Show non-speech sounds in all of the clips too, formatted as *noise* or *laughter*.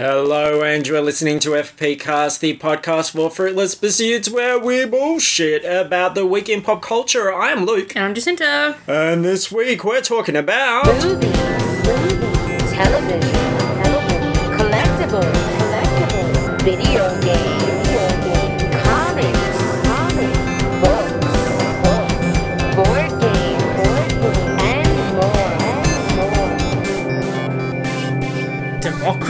Hello, and you're listening to FP Cast, the podcast for fruitless pursuits where we bullshit about the week in pop culture. I am Luke, And I'm Jacinta. and this week we're talking about. Movies, movies, television, television, collectibles, collectibles, video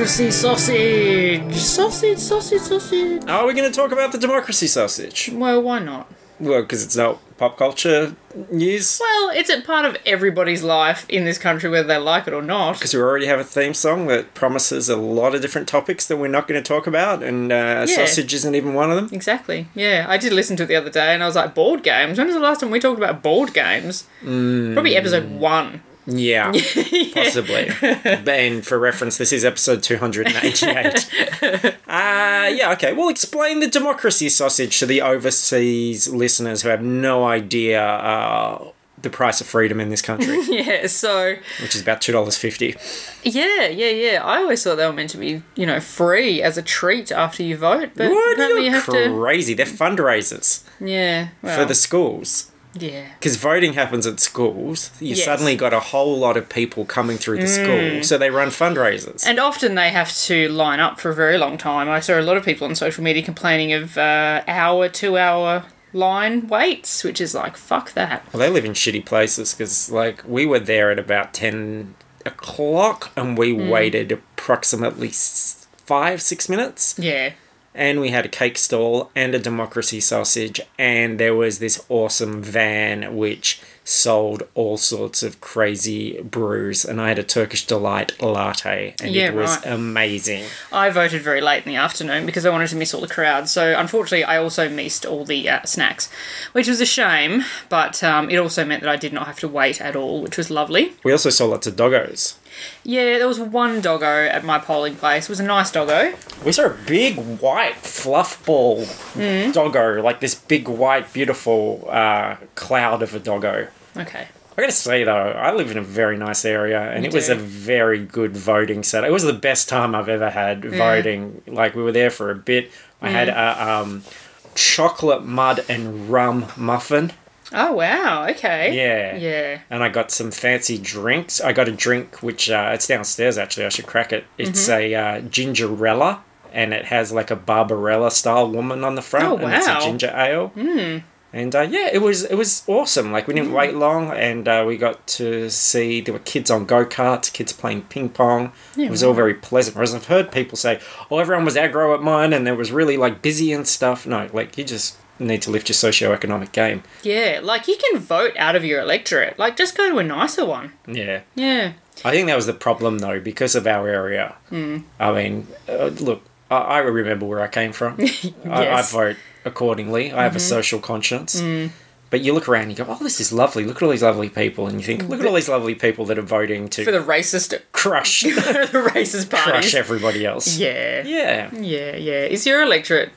Democracy sausage. Sausage, sausage, sausage. Are we going to talk about the democracy sausage? Well, why not? Well, because it's not pop culture news. Well, it's a part of everybody's life in this country, whether they like it or not. Because we already have a theme song that promises a lot of different topics that we're not going to talk about, and uh, Yeah. sausage isn't even one of them. Exactly. Yeah, I did listen to it the other day, and I was like, board games. When was the last time we talked about board games? Probably episode one. *laughs* Yeah, possibly. and for reference, this is episode 288. *laughs* uh, yeah, okay. Well, explain the democracy sausage to the overseas listeners who have no idea uh, the price of freedom in this country, *laughs* Yeah. So which is about $2.50. yeah, yeah, yeah. I always thought they were meant to be, you know, free as a treat after you vote, but What? apparently you You're have to. crazy. They're fundraisers Yeah. Well, for the schools. Yeah. Because voting happens at schools, you Yes. suddenly got a whole lot of people coming through the school, so they run fundraisers. And often they have to line up for a very long time. I saw a lot of people on social media complaining of uh, hour, two hour line waits, which is like, fuck that. Well, they live in shitty places because, like, we were there at about 10 o'clock and we Hmm. waited approximately five, six minutes. Yeah. And we had a cake stall and a democracy sausage, and there was this awesome van which sold all sorts of crazy brews. And I had a Turkish Delight latte, and Yeah, it was right. amazing. I voted very late in the afternoon because I wanted to miss all the crowd. So unfortunately, I also missed all the uh, snacks, which was a shame. But um, it also meant that I did not have to wait at all, which was lovely. We also saw lots of doggos. Yeah, there was one doggo at my polling place. It was a nice doggo. We saw a big white fluff ball Hmm. doggo, like this big white, beautiful uh, cloud of a doggo. Okay. I gotta say though, I live in a very nice area, and You it was a very good voting set. It was the best time I've ever had voting. Like we were there for a bit. I had a um, chocolate mud and rum muffin, Oh wow. Okay. Yeah. Yeah. and I got some fancy drinks. I got a drink which uh, it's downstairs actually. I should crack it. It's Mm-hmm. a uh, gingerella, and it has like a Barbarella style woman on the front, Oh, and it's a wow. ginger ale. Mm. And uh, yeah, it was it was awesome. Like we Mm. didn't wait long, and uh, we got to see there were kids on go karts, kids playing ping pong. it was all very pleasant. Whereas I've heard people say, "Oh, everyone was aggro at mine, and it was really like busy and stuff." No, like you just need to lift your socio-economic game. Yeah, like you can vote out of your electorate. Like just go to a nicer one. Yeah. Yeah. I think that was the problem, though, because of our area. Hmm. I mean, uh, look, I, I remember where I came from. *laughs* I, I Mm-hmm. vote accordingly. I have a social conscience. But you look around and you go, oh, this is lovely. Look at all these lovely people. And you think, look at all these lovely people that are voting to For the racist crush, *laughs* the racist party. crush everybody else. Yeah. Yeah. Yeah, yeah. Is your electorate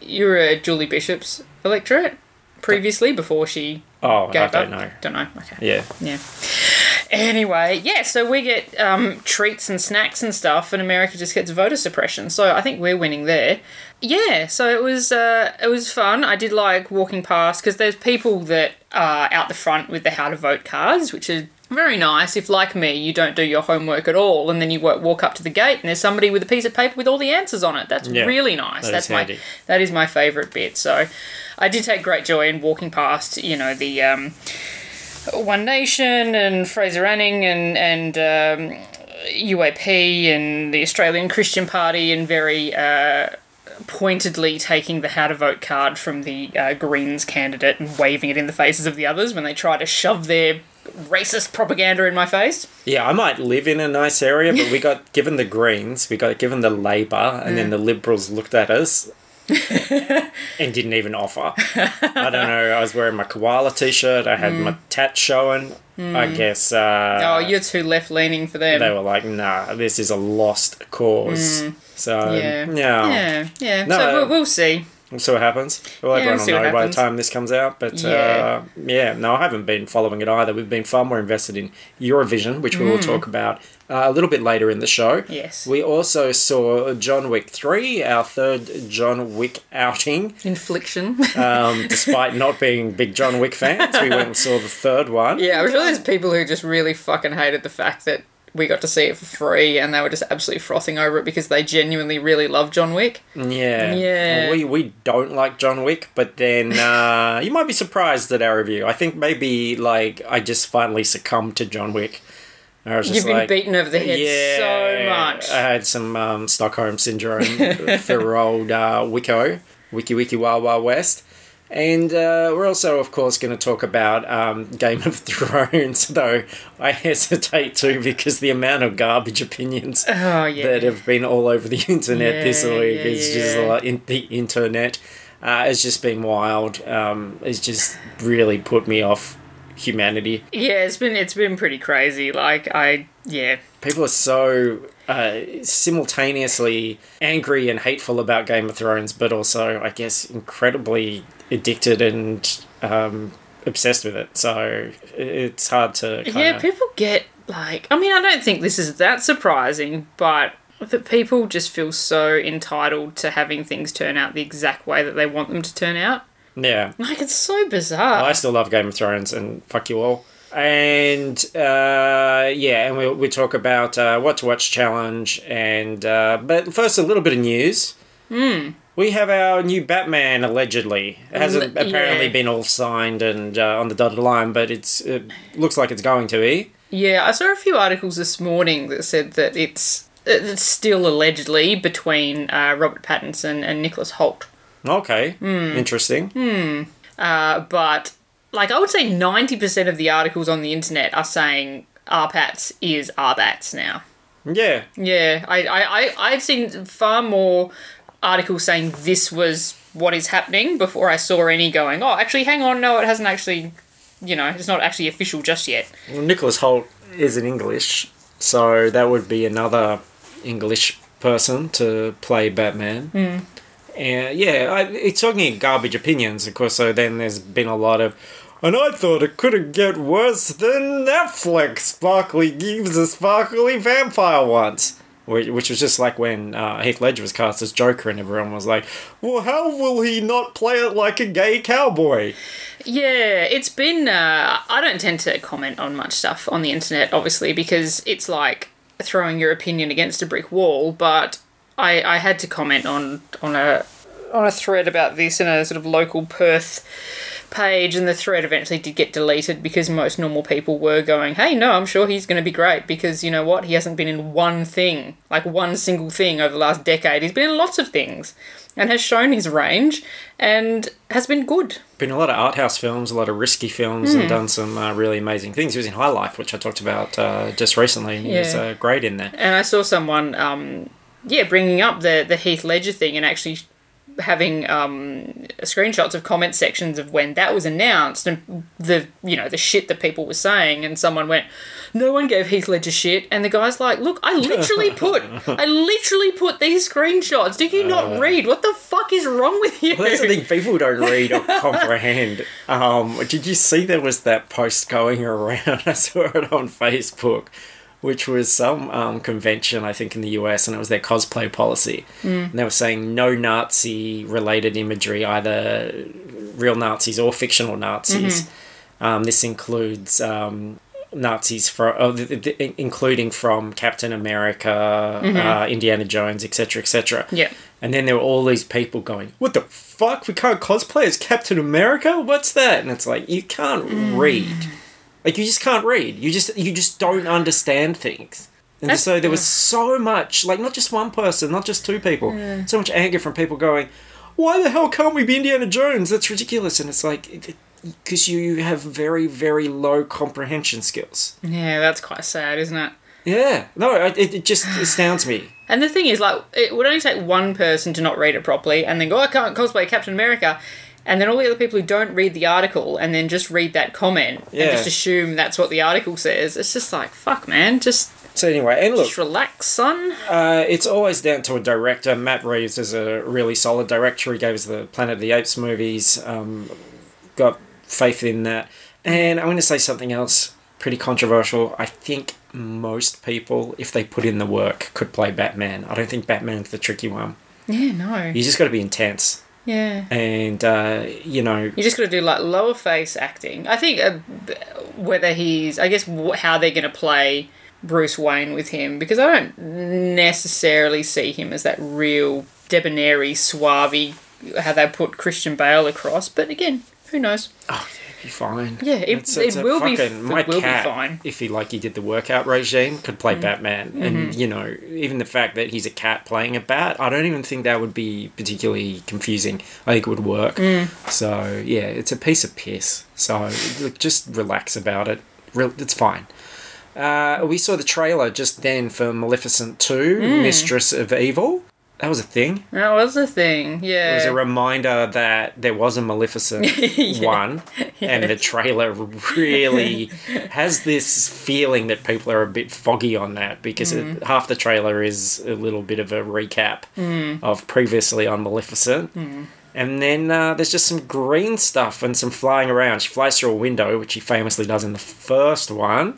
you're a Julie Bishop's electorate previously before she Oh, I gave don't up? know. Don't know. Okay. Yeah. Yeah. Anyway, yeah, so we get um, treats and snacks and stuff, and America just gets voter suppression. So I think we're winning there. Yeah, so it was uh, it was fun. I did like walking past because there's people that are out the front with the how to vote cards, which is very nice. If like me, you don't do your homework at all, and then you wa- walk up to the gate and there's somebody with a piece of paper with all the answers on it. That's Yeah, really nice. that is That's my handy. that is my favourite bit. So I did take great joy in walking past. You know the. Um, one Nation and Fraser Anning and and um, UAP and the Australian Christian Party and very uh, pointedly taking the how to vote card from the uh, Greens candidate and waving it in the faces of the others when they try to shove their racist propaganda in my face. Yeah, I might live in a nice area, but we got *laughs* given the Greens, we got given the Labour, and then the Liberals looked at us *laughs* and didn't even offer. I don't know. I was wearing my koala t-shirt. I had my tat showing. I guess. Uh, Oh, you're too left leaning for them. they were like, "Nah, this is a lost cause." So yeah. yeah, Yeah, yeah. No, so we'll, we'll see. We'll see what happens. Well, Yeah, everyone we'll will know by the time this comes out. But Yeah. uh, yeah, no, I haven't been following it either. We've been far more invested in Eurovision, which we will talk about uh, a little bit later in the show. Mm. Yes. We also saw John Wick 3, our third John Wick outing. Infliction. Um, *laughs* despite not being big John Wick fans, we went and saw the third one. yeah, I'm sure there's people who just really fucking hated the fact that we got to see it for free and they were just absolutely frothing over it because they genuinely really love John Wick. Yeah. Yeah. We, we don't like John Wick, but then *laughs* uh, you might be surprised at our review. I think maybe like I just finally succumbed to John Wick. I was just You've been like, beaten over the head so much. I had some um, Stockholm syndrome *laughs* for old uh, Wicco, Wiki Wiki Wild Wild West. And uh, we're also, of course, going to talk about um, Game of Thrones, *laughs* though I hesitate to because the amount of garbage opinions oh yeah. that have been all over the *laughs* internet this week yeah, is just yeah. a lot in the internet. Uh, it's just been wild. Um, it's just really put me off humanity. Yeah, it's been it's been pretty crazy. Like I yeah. People are so uh, simultaneously angry and hateful about Game of Thrones, but also, I guess, incredibly addicted and um, obsessed with it. So it's hard to kind Yeah, people get like I mean, I don't think this is that surprising, but that people just feel so entitled to having things turn out the exact way that they want them to turn out. yeah. Like it's so bizarre. I still love Game of Thrones and fuck you all. And uh, yeah, and we'll, we talk about uh, what to watch challenge. And uh, but first, a little bit of news. Hmm. We have our new Batman allegedly. It hasn't L- apparently yeah. been all signed and uh, on the dotted line, but it's it looks like it's going to be. Yeah, I saw a few articles this morning that said that it's it's still allegedly between uh, Robert Pattinson and Nicholas Hoult. Okay, Hmm. interesting. Uh, but like I would say, ninety percent of the articles on the internet are saying Arpats is Arbats now. Yeah, Yeah, I, I, I I've seen far more articles saying this was what is happening before I saw any going. Oh, actually, hang on, no, it hasn't actually. You know, it's not actually official just yet. well, Nicholas Hoult is in English, so that would be another English person to play Batman. Hmm. And yeah, I, it's talking garbage opinions, of course. So then there's been a lot of, and I thought it couldn't get worse than Netflix. Sparkly gives a sparkly vampire once. Which, was just like when uh, Heath Ledger was cast as Joker, and everyone was like, "Well, how will he not play it like a gay cowboy?" Yeah, it's been. Uh, I don't tend to comment on much stuff on the internet, obviously, because it's like throwing your opinion against a brick wall. But I, I had to comment on on a on a thread about this in a sort of local Perth page, and the thread eventually did get deleted because most normal people were going, "Hey, no, I'm sure he's going to be great because you know what? He hasn't been in one thing, like one single thing over the last decade. He's been in lots of things." And has shown his range and has been good. Been a lot of art house films, a lot of risky films, Hmm. and done some uh, really amazing things. He was in High Life, which I talked about uh, just recently, and he was uh, great in there. And I saw someone, um, yeah, bringing up the the Heath Ledger thing and actually having um, screenshots of comment sections of when that was announced and the you know the shit that people were saying. And someone went, "No one gave Heath Ledger shit," and the guy's like, "Look, I literally *laughs* put, I literally put these screenshots. did you not read? What the fuck is wrong with you?" Well, that's the thing. People don't *laughs* read or comprehend. Um, did you see there was that post going around? *laughs* I saw it on Facebook, which was some um, convention, I think, in the US, and it was their cosplay policy. And they were saying no Nazi related imagery, either real Nazis or fictional Nazis. Um, this includes um, Nazis for, oh, th- th- including from Captain America, uh, Indiana Jones, etc., etc. Yeah. And then there were all these people going, "What the fuck? We can't cosplay as Captain America? What's that?" And it's like you can't read, like you just can't read. You just you just don't understand things. And That's- so there was so much, like not just one person, not just two people, so much anger from people going, "Why the hell can't we be Indiana Jones? That's ridiculous!" And it's like because you have very very low comprehension skills. Yeah, that's quite sad, isn't it? Yeah, no, it, it just *sighs* astounds me. And the thing is, like, it would only take one person to not read it properly and then go, oh, I can't cosplay Captain America. And then all the other people who don't read the article and then just read that comment Yeah. and just assume that's what the article says. It's just like, fuck, man. Just So anyway, and look, Just relax, son. uh, it's always down to a director. Matt Reeves is a really solid director. He gave us the Planet of the Apes movies. Um, got faith in that. And I'm going to say something else pretty controversial. I think most people, if they put in the work, could play Batman. I don't think Batman's the tricky one. Yeah, no. You just got to be intense. Yeah. And, uh, you know, You just got to do like lower face acting. I think uh, whether he's, I guess, how they're going to play Bruce Wayne with him because I don't necessarily see him as that real debonair, suave, how they put Christian Bale across. But again, who knows? oh, yeah, be fine. Yeah, it- it a will be- fucking- it my will be cat, fine. If he, like, he did the workout regime, could Mm. play Batman. Mm-hmm. And, you know, even the fact that he's a cat playing a bat, I don't even think that would be particularly confusing. I think it would work. Mm. So, yeah, it's a piece of piss. So, look, just relax about it. Real, it's fine. Uh, we saw the trailer just then for Maleficent 2, Mm. Mistress of Evil. That was a thing. That was a thing. Yeah. It was a reminder that there was a Maleficent *laughs* one, and the trailer really *laughs* has this feeling that people are a bit foggy on that because it, mm. half the trailer is a little bit of a recap mm. of previously on Maleficent. Mm. And then uh, there's just some green stuff and some flying around. She flies through a window, which she famously does in the first one,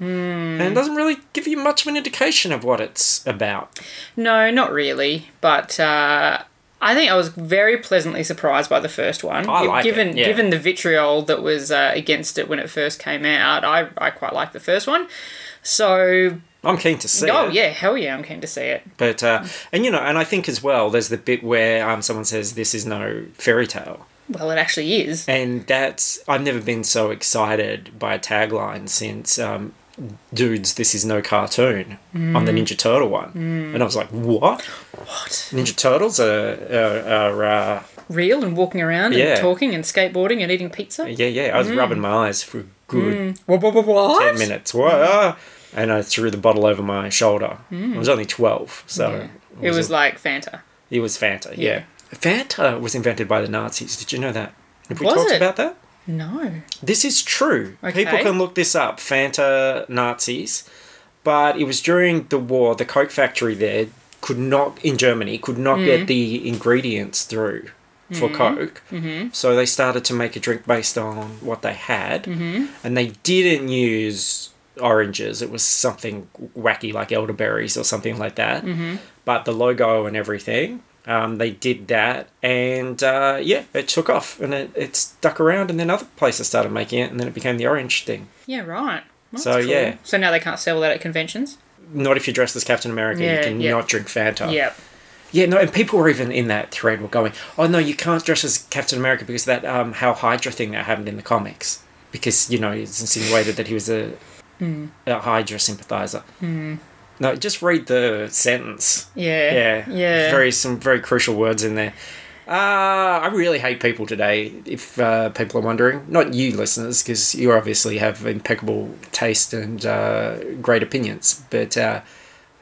and doesn't really give you much of an indication of what it's about. No, not really. But uh, I think I was very pleasantly surprised by the first one. I like it, given yeah. given the vitriol that was uh, against it when it first came out, I, I quite like the first one. So, I'm keen to see it. oh it. yeah, hell yeah, I'm keen to see it. But uh, and you know, and I think as well, there's the bit where um, someone says this is no fairy tale, Well, it actually is. and that's I've never been so excited by a tagline since um, dudes, this is no cartoon on the Ninja Turtle one, and I was like, what? What? Ninja Turtles are are, are uh, Real and walking around Yeah. and talking and skateboarding and eating pizza. yeah yeah. I was rubbing my eyes for good What? What? What? what? ten minutes. Whoa. And I threw the bottle over my shoulder. I was only twelve, so It was like Fanta. It was Fanta, yeah. Fanta was invented by the Nazis. Did you know that? Have we Was talked it? about that? No. This is true. Okay. People can look this up. Fanta Nazis. But it was during the war, the Coke factory there could not, in Germany, could not Mm. get the ingredients through for Coke. Mm-hmm. So they started to make a drink based on what they had. Mm-hmm. And they didn't use oranges. It was something wacky like elderberries or something like that. Mm-hmm. But the logo and everything, um, they did that. And uh, yeah, it took off and it, it stuck around. And then other places started making it. And then it became the orange thing. Yeah. Right. That's So, yeah. So now they can't sell that at conventions. Not if you're dressed as Captain America, Yeah, you can yeah. not drink Fanta. Yep. Yeah, no, and people were even in that thread were going, oh no, you can't dress as Captain America because that um, how Hydra thing that happened in the comics. Because, you know, it's insinuated that he was a, Hmm. a Hydra sympathizer. No, just read the sentence. Yeah. Yeah. Yeah. Very some very crucial words in there. Uh, I really hate people today, if uh, people are wondering. Not you, listeners, because you obviously have impeccable taste and uh, great opinions. But, uh,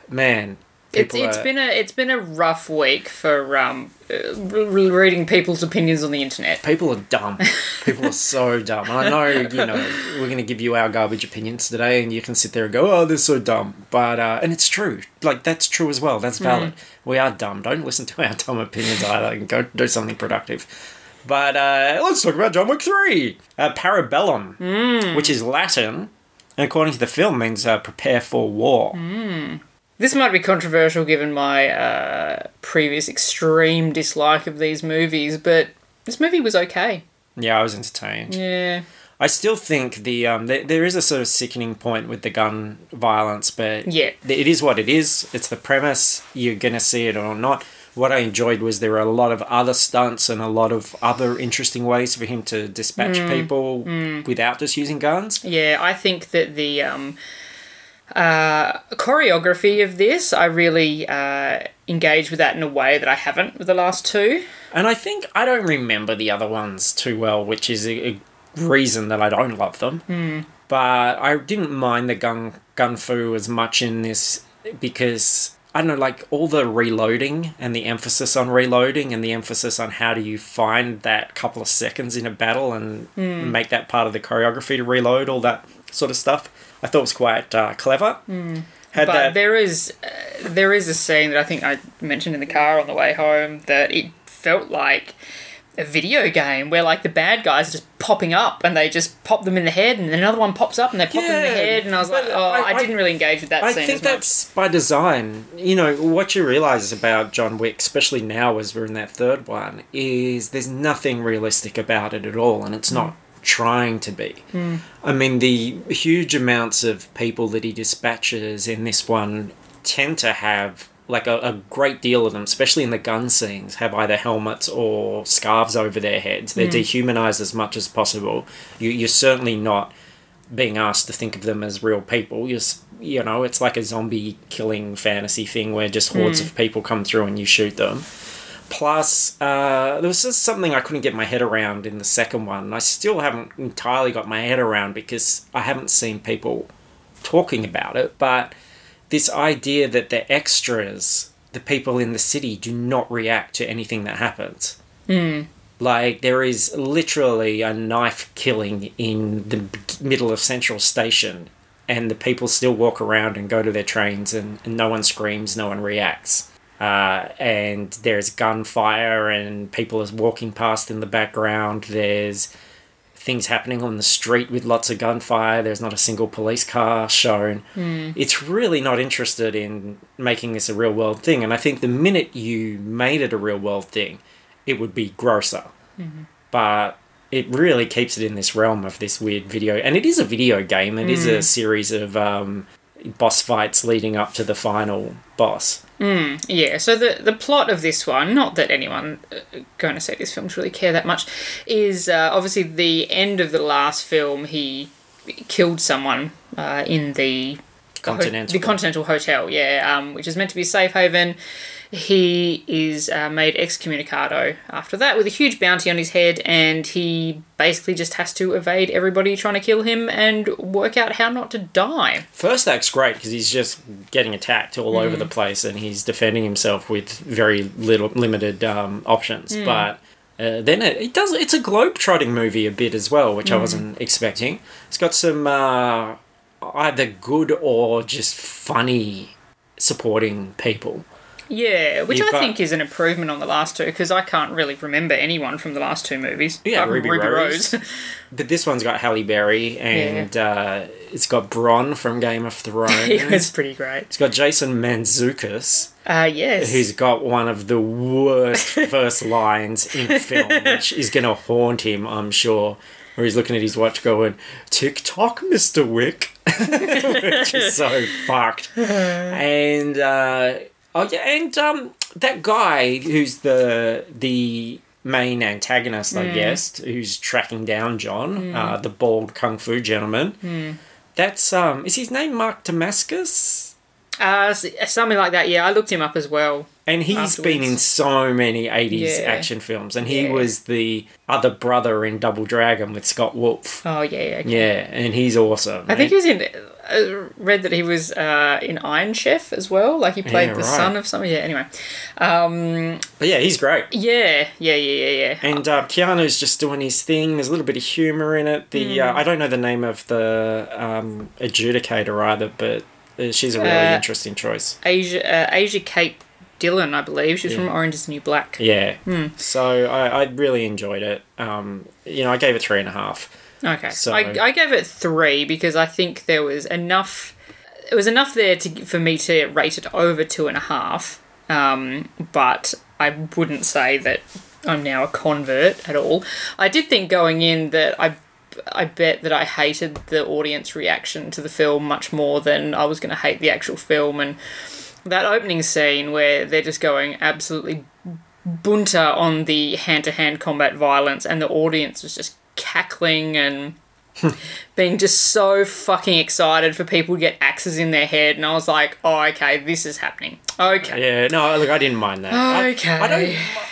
man, people it's are- been a it's been a rough week for um uh, reading people's opinions on the internet. People are dumb. People are so *laughs* dumb. And I know, you know, we're going to give you our garbage opinions today, and you can sit there and go, "Oh, they're so dumb." But uh, and it's true. Like that's true as well. That's valid. We are dumb. Don't listen to our *laughs* dumb opinions either. And go do something productive. But uh, let's talk about John Wick Three, uh, Parabellum, which is Latin, and according to the film means uh, prepare for war. This might be controversial given my uh, previous extreme dislike of these movies, but this movie was okay. Yeah, I was entertained. Yeah. I still think the um there, there is a sort of sickening point with the gun violence, but Yeah. it is what it is. It's the premise. You're gonna see it or not. What I enjoyed was there were a lot of other stunts and a lot of other interesting ways for him to dispatch Mm. people without just using guns. Yeah, I think that the um, uh, choreography of this, I really uh, engaged with that in a way that I haven't with the last two. And I think I don't remember the other ones too well, which is a, a reason that I don't love them. But I didn't mind the gun gun fu as much in this because I don't know, like all the reloading and the emphasis on reloading and the emphasis on how do you find that couple of seconds in a battle and make that part of the choreography to reload, all that sort of stuff. I thought was quite uh, clever. Had but that there is uh, there is a scene that I think I mentioned in the car on the way home that it felt like a video game where like the bad guys are just popping up and they just pop them in the head and then another one pops up and they pop them in the head and I was like, oh, I, I- I- didn't really engage with that I scene think as much. that's by design. You know, what you realise about John Wick, especially now as we're in that third one, is there's nothing realistic about it at all, and it's not trying to be. Hmm. I mean, the huge amounts of people that he dispatches in this one tend to have. Like a, a great deal of them, especially in the gun scenes, have either helmets or scarves over their heads. They're hmm. dehumanized as much as possible. You, you're certainly not being asked to think of them as real people. You're, you know, it's like a zombie killing fantasy thing where just hordes hmm. of people come through and you shoot them. Plus, uh, there was just something I couldn't get my head around in the second one. I still haven't entirely got my head around because I haven't seen people talking about it. But this idea that the extras, the people in the city, do not react to anything that happens. Like there is literally a knife killing in the middle of Central Station, and the people still walk around and go to their trains, and, and no one screams, no one reacts. Uh, and there's gunfire, and people are walking past in the background. There's things happening on the street with lots of gunfire. There's not a single police car shown. It's really not interested in making this a real world thing. And I think the minute you made it a real world thing, it would be grosser. But it really keeps it in this realm of this weird video. And it is a video game, it is a series of um, boss fights leading up to the final boss. Yeah, so the the plot of this one, not that anyone uh, going to see this film should really care that much, is uh, obviously the end of the last film. He killed someone uh, in the Continental. the Continental Hotel, yeah, um, which is meant to be a safe haven. He is uh, made excommunicado after that with a huge bounty on his head, and he basically just has to evade everybody trying to kill him and work out how not to die. First act's great because he's just getting attacked all over the place and he's defending himself with very little limited um, options. But uh, then it, it does. It's a globe-trotting movie a bit as well, which I wasn't expecting. It's got some uh, either good or just funny supporting people. Yeah, which You've I got- think is an improvement on the last two because I can't really remember anyone from the last two movies. Yeah, Ruby Rose. *laughs* But this one's got Halle Berry and uh, it's got Bron from Game of Thrones. *laughs* he was pretty great. it's got Jason Mantzoukas. Uh, yes. who's got one of the worst *laughs* first lines in film, which is going to haunt him, I'm sure. Where he's looking at his watch going, Tick tock, Mr. Wick. which is so fucked. And, uh, oh yeah, and um, that guy who's the, the main antagonist, I guess, who's tracking down John, uh, the bald kung fu gentleman. That's, um, is his name Mark Dacascos? uh, something like that. Yeah, I looked him up as well. And he's been in so many 80s Yeah. action films. And he Yeah. was the other brother in Double Dragon with Scott Wolf. Oh yeah, yeah. okay. Yeah, and he's awesome. I think he was in. Uh, read that he was uh, in Iron Chef as well. Like he played Yeah, the right. son of something. Yeah. Anyway. Um, But yeah, he's great. yeah. Yeah. Yeah. Yeah. Yeah. And uh, Keanu's just doing his thing. There's a little bit of humour in it. The uh, Hmm. I don't know the name of the um, adjudicator either, but uh, she's a really Uh, interesting choice. Asia. Uh, Asia Kate Dillon, I believe. She's from Orange Is the New Black. Yeah. Hmm. So I, I really enjoyed it. Um, you know, I gave it three and a half. Okay. So- I, I gave it three because I think there was enough. It was enough there to for me to rate it over two and a half. Um, but I wouldn't say that I'm now a convert at all. I did think going in that I. I bet that I hated the audience reaction to the film much more than I was going to hate the actual film. And that opening scene where they're just going absolutely bunter on the hand to hand combat violence, and the audience was just cackling and hmm. being just so fucking excited for people to get axes in their head. And I was like, oh, okay, this is happening. Okay. Yeah, no, look, I didn't mind that. Okay. I,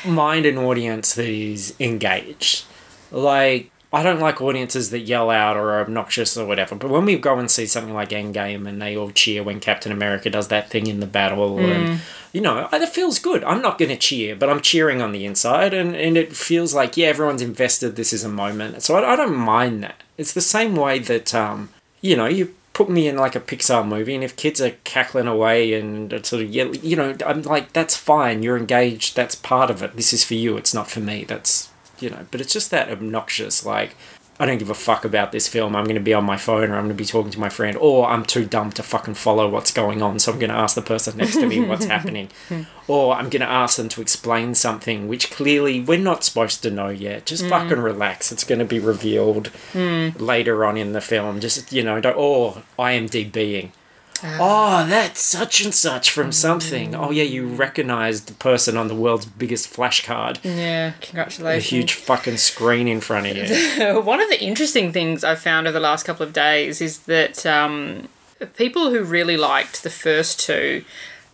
don't mind an audience that is engaged. Like, I don't like audiences that yell out or are obnoxious or whatever. But when we go and see something like Endgame and they all cheer when Captain America does that thing in the battle, and you know, it feels good. I'm not going to cheer, but I'm cheering on the inside, and, and it feels like yeah, everyone's invested. This is a moment, so I, I don't mind that. It's the same way that um, you know, you put me in like a Pixar movie, and if kids are cackling away and sort of yell, you know, I'm like, that's fine. You're engaged. That's part of it. This is for you. It's not for me. That's you know. But it's just that obnoxious. Like, I don't give a fuck about this film. I'm going to be on my phone, or I'm going to be talking to my friend, or I'm too dumb to fucking follow what's going on. So I'm going to ask the person next to me what's *laughs* happening, or I'm going to ask them to explain something which clearly we're not supposed to know yet. Just mm. fucking relax. It's going to be revealed mm. later on in the film. Just you know, don't oh IMDBing. Oh, that's such and such from something. Oh yeah, you recognized the person on the world's biggest flash card. Yeah, A congratulations. huge fucking screen in front of you. *laughs* One of the interesting things I've found over the last couple of days is that um, people who really liked the first two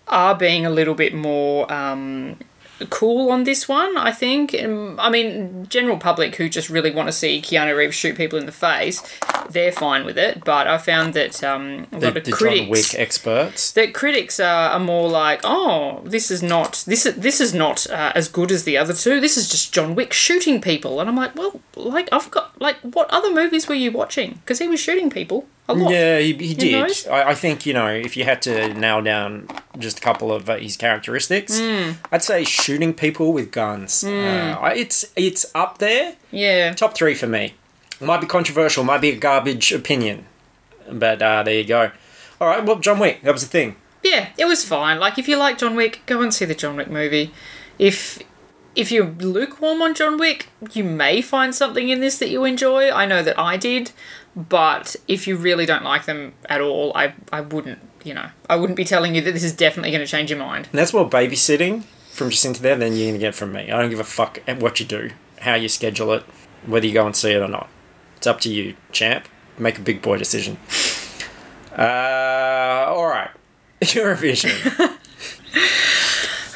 are being a little bit more um, cool on this one, I think. Um, I mean, general public who just really want to see Keanu Reeves shoot people in the face, they're fine with it. But I found that um, a The, lot of the John critics Wick experts. that critics are, are more like, oh, this is not this is this is not uh, as good as the other two. This is just John Wick shooting people, and I'm like, well, like I've got like, what other movies were you watching? Because he was shooting people a lot. Yeah, he, he did. I, I think, you know, if you had to nail down just a couple of uh, his characteristics, Hmm. I'd say shooting people with guns. Uh, it's it's up there. Yeah, Top three for me. Might be controversial, might be a garbage opinion. But uh, there you go. All right, well, John Wick, that was the thing. yeah, it was fine. Like if you like John Wick, go and see the John Wick movie. If if you're lukewarm on John Wick, you may find something in this that you enjoy. I know that I did, but if you really don't like them at all, I I wouldn't. You know, I wouldn't be telling you that this is definitely going to change your mind. And that's more babysitting from Jacinta there than you're going to get from me. I don't give a fuck at what you do, how you schedule it, whether you go and see it or not. It's up to you, champ. Make a big boy decision. *laughs* Uh, all right. *laughs* Eurovision. *laughs*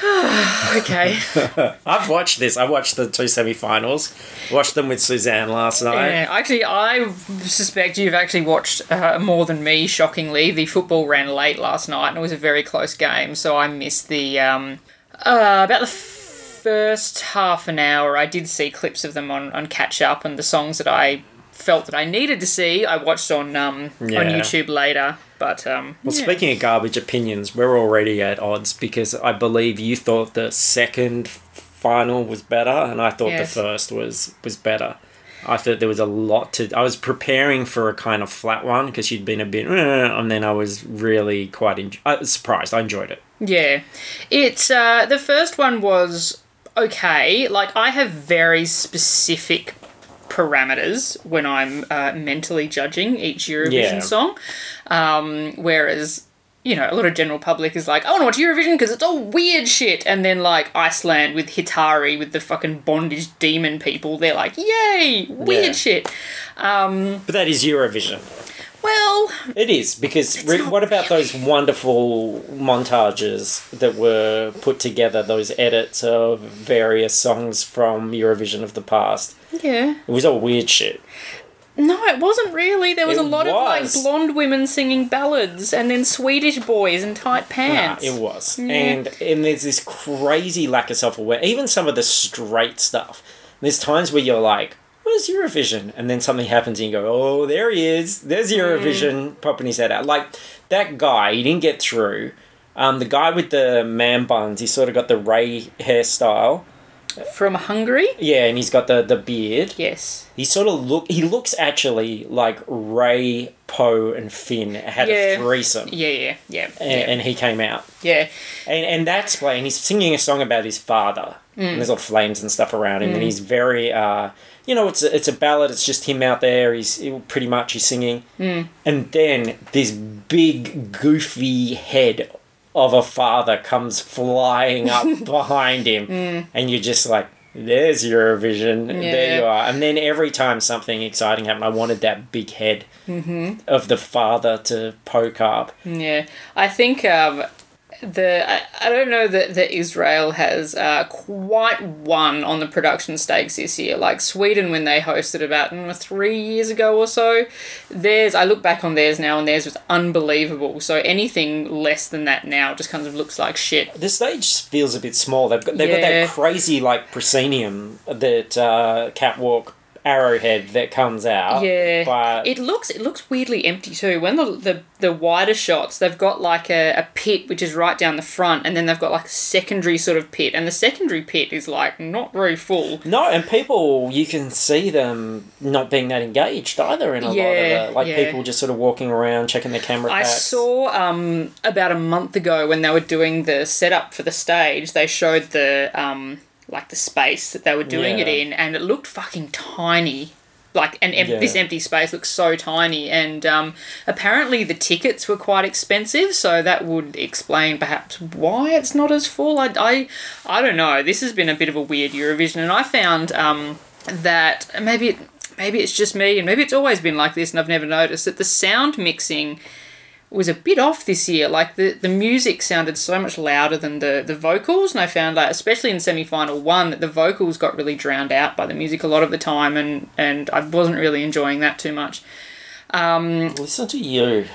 *sighs* Okay. *laughs* I've watched this. I watched the two semi-finals. Watched them with Suzanne last night. Yeah, actually, I suspect you've actually watched uh, more than me. Shockingly, the football ran late last night, and it was a very close game. So I missed the um, uh, about the first half an hour. I did see clips of them on on catch up, and the songs that I felt that I needed to see, I watched on um, on YouTube later. But um, Well, yeah. speaking of garbage opinions, we're already at odds because I believe you thought the second final was better, and I thought Yes. the first was was better. I thought there was a lot to. I was preparing for a kind of flat one because you'd been a bit, and then I was really quite. En- I was surprised. I enjoyed it. Yeah. It's uh the first one was okay. Like I have very specific parameters when I'm uh, mentally judging each Eurovision Yeah. song. Um, whereas you know, a lot of general public is like, I want to watch Eurovision because it's all weird shit. And then, like, Iceland with Hatari, with the fucking bondage demon people, they're like, yay, weird Yeah. shit. But that is Eurovision. Well, It is because re- what about those wonderful montages that were put together? Those edits of various songs from Eurovision of the past. yeah. It was all weird shit. No, it wasn't really. There was It a lot was. of like blonde women singing ballads, and then Swedish boys in tight Nah, pants. it was, and and there's this crazy lack of self awareness. Even some of the straight stuff. There's times where you're like, "Where's Eurovision?" And then something happens, and you go, "Oh, there he is. There's Eurovision." Popping his head out, like that guy. He didn't get through. Um, the guy with the man buns, he sort of got the Ray hairstyle. From Hungary? Yeah, and he's got the the beard. Yes. He sort of look. He looks actually like Ray, Poe, and Finn had Yeah. a threesome, Yeah, yeah, yeah. and, yeah. and he came out. yeah. And and that's playing. He's singing a song about his father. And there's all flames and stuff around him, and he's very, uh, you know, it's a, it's a ballad. It's just him out there. He's he- pretty much he's singing, mm. and then this big goofy head of a father comes flying up *laughs* behind him, mm. and you're just like. There's Eurovision. There you are. And then every time something exciting happened, I wanted that big head mm-hmm. of the father to poke up. Yeah, I think um, the I, I don't know that, that Israel has uh, quite won on the production stakes this year. Like Sweden, when they hosted about mm, three years ago or so, theirs I look back on theirs now and theirs was unbelievable. So anything less than that now just kind of looks like shit. the stage feels a bit small. They've got they've got that crazy like proscenium that uh, catwalk arrowhead that comes out. Yeah, but it looks it looks weirdly empty too. When the the, the wider shots, they've got like a, a pit which is right down the front, and then they've got like a secondary sort of pit, and the secondary pit is like not very full. no, and people you can see them not being that engaged either in a lot of the like yeah. people just sort of walking around checking their camera I saw um, about a month ago when they were doing the setup for the stage, they showed the um, like the space that they were doing it in, and it looked fucking tiny. Like and em- Yeah. this empty space looks so tiny, and um, apparently the tickets were quite expensive, so that would explain perhaps why it's not as full. I, I, I don't know. This has been a bit of a weird Eurovision, and I found um, that maybe it, maybe it's just me, and maybe it's always been like this, and I've never noticed that the sound mixing was a bit off this year. Like the, the music sounded so much louder than the, the vocals, and I found like especially in semi final one that the vocals got really drowned out by the music a lot of the time, and and I wasn't really enjoying that too much. Um, Listen to you.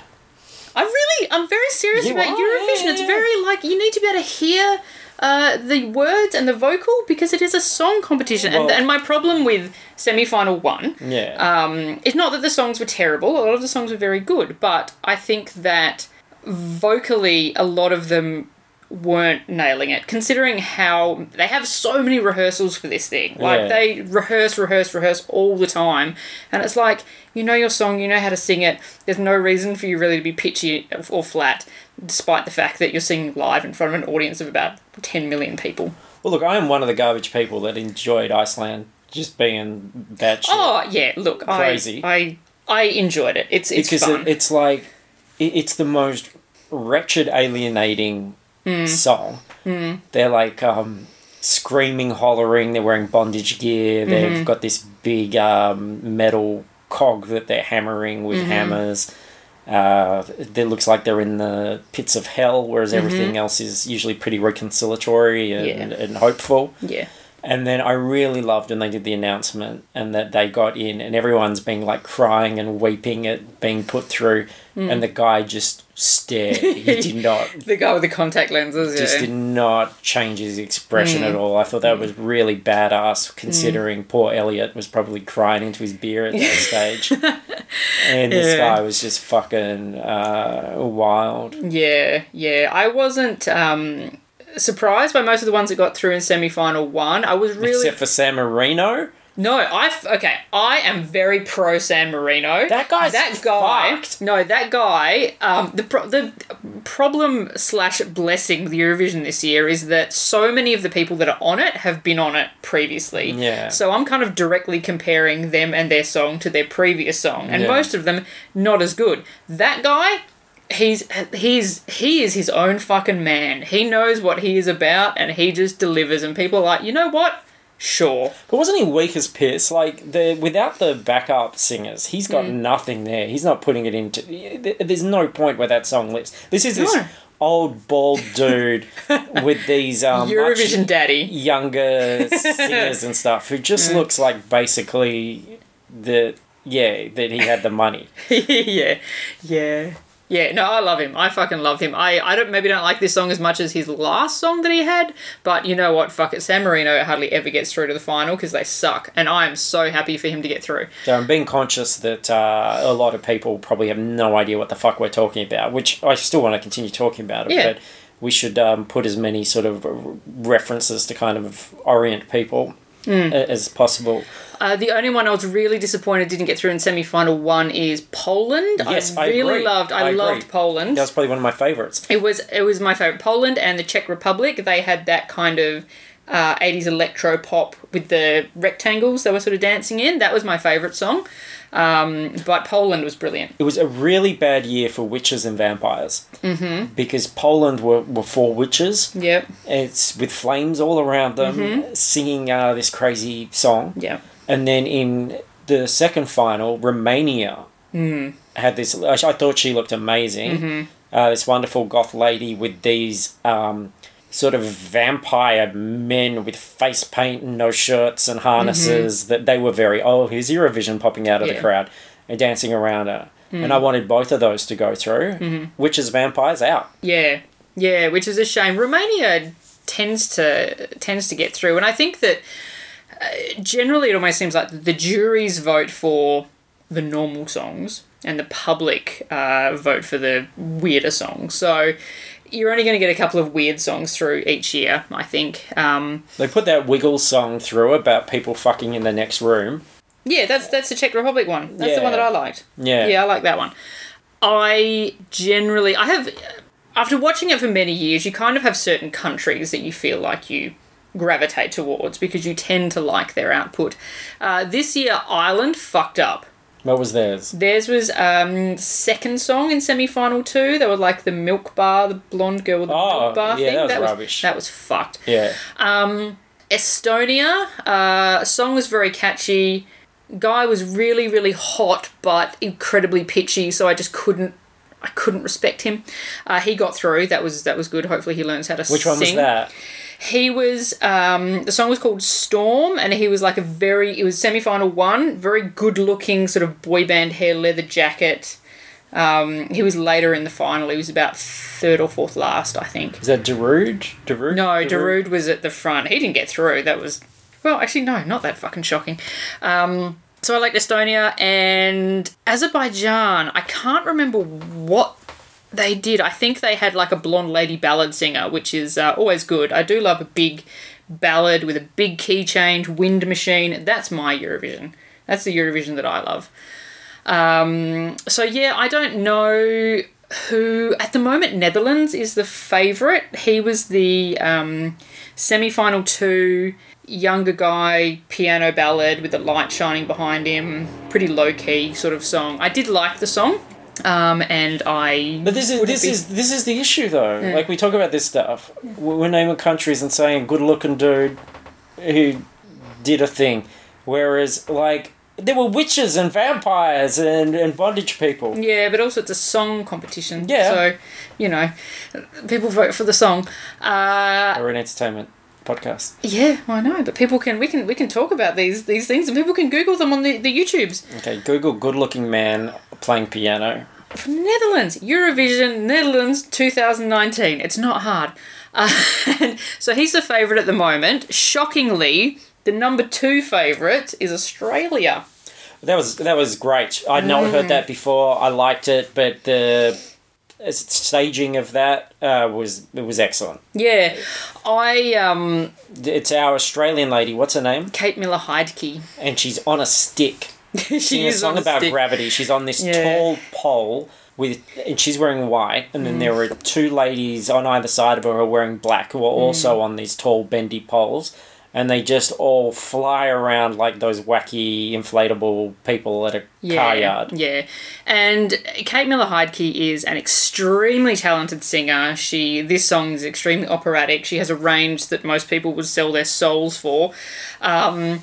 I really, I'm very serious You about are, Eurovision. It's very like you need to be able to hear uh, the words and the vocal because it is a song competition. and, Well- and my problem with semi final one Yeah. um, it's not that the songs were terrible. A lot of the songs were very good, but I think that vocally, a lot of them weren't nailing it. Considering how they have so many rehearsals for this thing, like Yeah. they rehearse, rehearse, rehearse all the time, and it's like you know your song, you know how to sing it. There's no reason for you really to be pitchy or flat, despite the fact that you're singing live in front of an audience of about 10 million people. well, look, I am one of the garbage people that enjoyed Iceland just being bad. Oh yeah, look, Crazy. I I I enjoyed it. It's it's because fun. it, it's like it, it's the most wretched alienating Hmm. song they're like um screaming hollering they're wearing bondage gear Mm-hmm. they've got this big um, metal cog that they're hammering with Mm-hmm. hammers uh, it looks like they're in the pits of hell whereas everything else is usually pretty reconciliatory and, Mm-hmm. Yeah. and hopeful yeah. And then I really loved when they did the announcement and that they got in and everyone's being like crying and weeping at being put through Hmm. and the guy just stared. he *laughs* did not The guy with the contact lenses, yeah. just did not change his expression Hmm. at all. I thought that was really badass considering poor Elliot was probably crying into his beer at that *laughs* stage. and this guy was just fucking uh, wild. Yeah, yeah. I wasn't um, surprised by most of the ones that got through in semi final one. I was really Except for San Marino. no. I okay. I am very pro San Marino. That guy's that guy. fucked. No, that guy. Um, the pro- the problem slash blessing with Eurovision this year is that so many of the people that are on it have been on it previously. Yeah. So I'm kind of directly comparing them and their song to their previous song, and Yeah. most of them not as good. That guy. He's he's he is his own fucking man. He knows what he is about, and he just delivers. And people are like, you know what? Sure. But wasn't he weak as piss? Like the without the backup singers, he's got nothing there. He's not putting it into. There's no point where that song lives. This is this No. old bald *laughs* dude with these um, Eurovision much daddy. younger singers and stuff who just Hmm. looks like basically the yeah that he had the money. *laughs* yeah, yeah, yeah. No, I love him. I fucking love him. I, I don't maybe don't like this song as much as his last song that he had, but you know what? Fuck it. San Marino hardly ever gets through to the final because they suck, and I am so happy for him to get through. So I'm being conscious that uh, a lot of people probably have no idea what the fuck we're talking about, which I still want to continue talking about it, Yeah. but we should um, put as many sort of references to kind of orient people A- as possible. Uh, the only one I was really disappointed didn't get through in semi final one is Poland. Yes, I really agree. loved. I, I agree. loved Poland. That was probably one of my favourites. It was it was my favorite. Poland and the Czech Republic. They had that kind of uh, 80s electro pop with the rectangles they were sort of dancing in. That was my favorite song. Um, but Poland was brilliant. It was a really bad year for witches and vampires. Mm-hmm. Because Poland were, were four witches. Yep. It's with flames all around them, Mm-hmm. singing uh, this crazy song. Yeah. And then in the second final, Romania Hmm. had this. I I thought she looked amazing. Mm-hmm. Uh, this wonderful goth lady with these um, sort of vampire men with face paint and no shirts and harnesses. That they were very. Oh, here's Eurovision popping out of the Mm-hmm. Yeah. Hmm. crowd and dancing around her. And I wanted both of those to go through. Mm-hmm. Witches, vampires out. Yeah, yeah, which is a shame. Romania tends to tends to get through, and I think that generally it almost seems like the juries vote for the normal songs and the public uh, vote for the weirder songs. So you're only going to get a couple of weird songs through each year, I think. Um, They put that Wiggles song through about people fucking in the next room. yeah, that's that's the Czech Republic one. That's the one that I liked. Yeah. Yeah, I like that one. I generally, I have, after watching it for many years, you kind of have certain countries that you feel like you gravitate towards because you tend to like their output. Uh, this year, Ireland fucked up. What was theirs? Theirs was um second song in semi final two. They were like the milk bar, the blonde girl with the Oh, milk bar yeah, thing. that was rubbish. That was fucked. Yeah. Um, Estonia, uh, song was very catchy. Guy was really, really hot, but incredibly pitchy. So I just couldn't, I couldn't respect him. Uh, he got through. That was that was good. Hopefully he learns how to Which one was that? He was um, the song was called Storm, and he was like a very it was semi final one, very good looking sort of boy band hair, leather jacket. Um, he was later in the final. He was about third or fourth last, I think. Is that Darude? Darude? No, Darude was at the front. He didn't get through. That was well, actually no, not that fucking shocking. Um, so I liked Estonia and Azerbaijan. I can't remember what they did. I think they had like a blonde lady ballad singer, which is uh, always good. I do love a big ballad with a big key change, wind machine. That's my Eurovision. That's the Eurovision that I love. Um, so yeah, I don't know who at the moment Netherlands is the favourite. He was the um, semi-final two younger guy piano ballad with the light shining behind him. Pretty low key sort of song. I did like the song. Um, and I But this is this be- is this is the issue though. Like we talk about this stuff, we- we're naming countries and saying good looking dude who did a thing, whereas like there were witches and vampires and, and bondage people. Yeah, but also it's a song competition. Yeah. So, you know, people vote for the song. Uh, Or an entertainment podcast. yeah, I know, but people can we can we can talk about these these things and people can Google them on the, the YouTubes. Okay, Google good looking man playing piano. From the Netherlands, Eurovision, Netherlands 2019. It's not hard. Uh, *laughs* so he's the favourite at the moment. Shockingly, the number two favourite is Australia. That was that was great. I'd not Mm. heard that before. I liked it, but the staging of that uh, was it was excellent. Yeah, I um It's our Australian lady. What's her name? Kate Miller Heidke. And she's on a stick. *laughs* she singing a song on a about stick. gravity. She's on this Yeah. tall pole with, and she's wearing white, and then Mm. there were two ladies on either side of her who are wearing black, who are Mm. also on these tall bendy poles, and they just all fly around like those wacky inflatable people at a car yard. Yeah. And Kate Miller Heidke is an extremely talented singer. She this song is extremely operatic. She has a range that most people would sell their souls for. Um,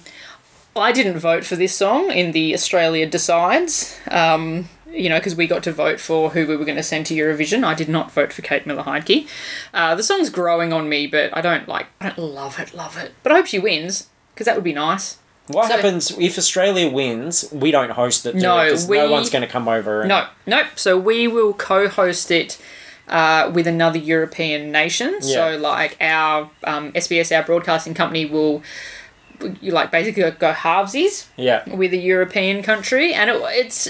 I didn't vote for this song in the Australia Decides. Um, you know, because we got to vote for who we were going to send to Eurovision. I did not vote for Kate Miller Heidke. Uh, the song's growing on me, but I don't like. I don't love it. Love it. But I hope she wins because that would be nice. What So- happens if Australia wins? We don't host it. No, because no one's going to come over. And, No, nope. So we will co-host it uh, with another European nation. Yeah. So like our um, SBS, our broadcasting company, will you like basically go halvesies Yeah. with a European country, and it, it's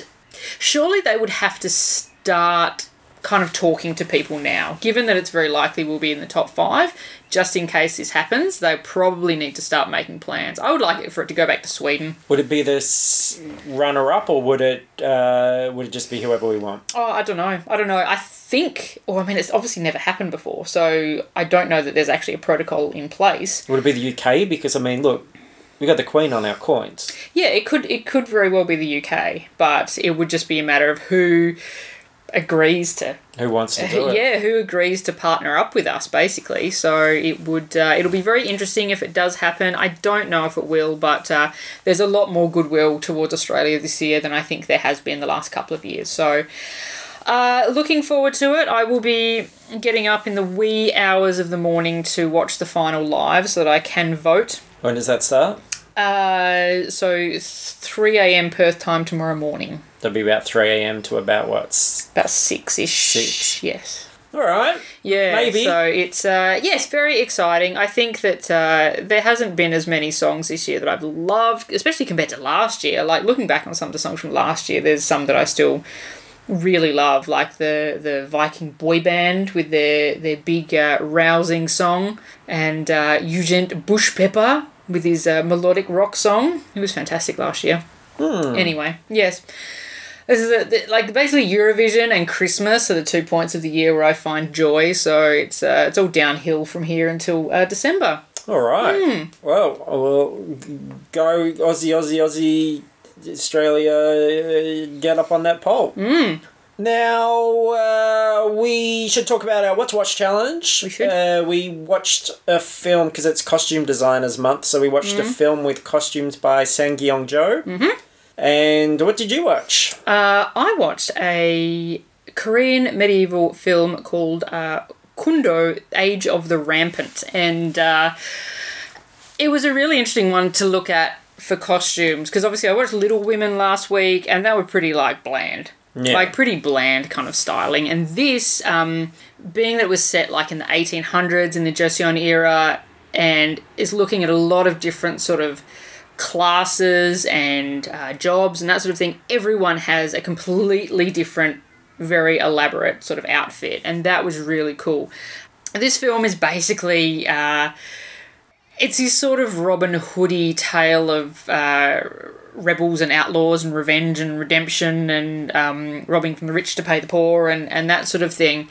surely they would have to start kind of talking to people now, given that it's very likely we'll be in the top five. Just in case this happens, they probably need to start making plans. I would like it for it to go back to Sweden. Would it be this runner-up, or would it uh, would it just be whoever we want? Oh, I don't know. I don't know. I think, or I mean, it's obviously never happened before, so I don't know that there's actually a protocol in place. Would it be the UK? Because I mean, look, we got the Queen on our coins. Yeah, it could it could very well be the UK, but it would just be a matter of who agrees to Who wants to do it? yeah who agrees to partner up with us basically so it would uh, it'll be very interesting if it does happen i don't know if it will but uh, there's a lot more goodwill towards australia this year than i think there has been the last couple of years so uh, looking forward to it. I will be getting up in the wee hours of the morning to watch the final live so that I can vote. When does that start? Uh, so 3 a.m. Perth time tomorrow morning. That'll be about three a.m. to about what? About six ish. Six. Yes. All right. Yeah, Maybe. So it's uh, yes, very exciting. I think that uh, there hasn't been as many songs this year that I've loved, especially compared to last year. Like looking back on some of the songs from last year, there's some that I still really love, like the the Viking boy band with their their big uh, rousing song, and uh, Eugent Bushpepa with his uh, melodic rock song. It was fantastic last year. Anyway, yes. This is a, the, like basically Eurovision and Christmas are the two points of the year where I find joy. So it's uh, it's all downhill from here until uh, December. All right. Hmm. Well, we'll go Aussie, Aussie, Aussie, Australia. uh, Get up on that pole. Hmm. Now uh, we should talk about our What to Watch challenge. We should. Uh, we watched a film because it's Costume Designers Month, so we watched Hmm. a film with costumes by Sang Gyong Jo. Mm-hmm. And what did you watch? Uh, I watched a Korean medieval film called uh, Kundo: Age of the Rampant, and uh, it was a really interesting one to look at for costumes because obviously I watched Little Women last week, and they were pretty like bland. Yeah. Like pretty bland kind of styling, and this, um, being that it was set like in the 1800s in the Joseon era, and is looking at a lot of different sort of classes and uh, jobs and that sort of thing, everyone has a completely different, very elaborate sort of outfit, and that was really cool. This film is basically. Uh, it's this sort of Robin Hoody tale of uh, rebels and outlaws and revenge and redemption and um, robbing from the rich to pay the poor and, and that sort of thing.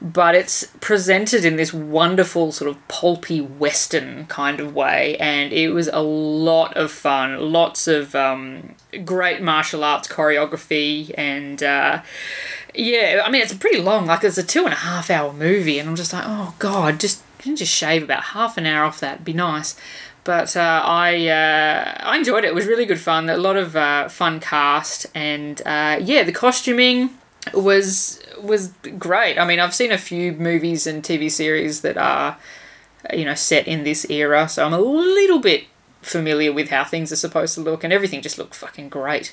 But it's presented in this wonderful sort of pulpy western kind of way, and it was a lot of fun. Lots of um, great martial arts choreography, and uh, yeah, I mean it's pretty long. Like it's a two and a half hour movie, and I'm just like, oh god, just can just shave about half an hour off that? It'd be nice. But uh, I uh, I enjoyed it. It was really good fun. A lot of uh, fun cast, and uh, yeah, the costuming was was great. I mean, I've seen a few movies and TV series that are you know set in this era, so I'm a little bit familiar with how things are supposed to look, and everything just looked fucking great,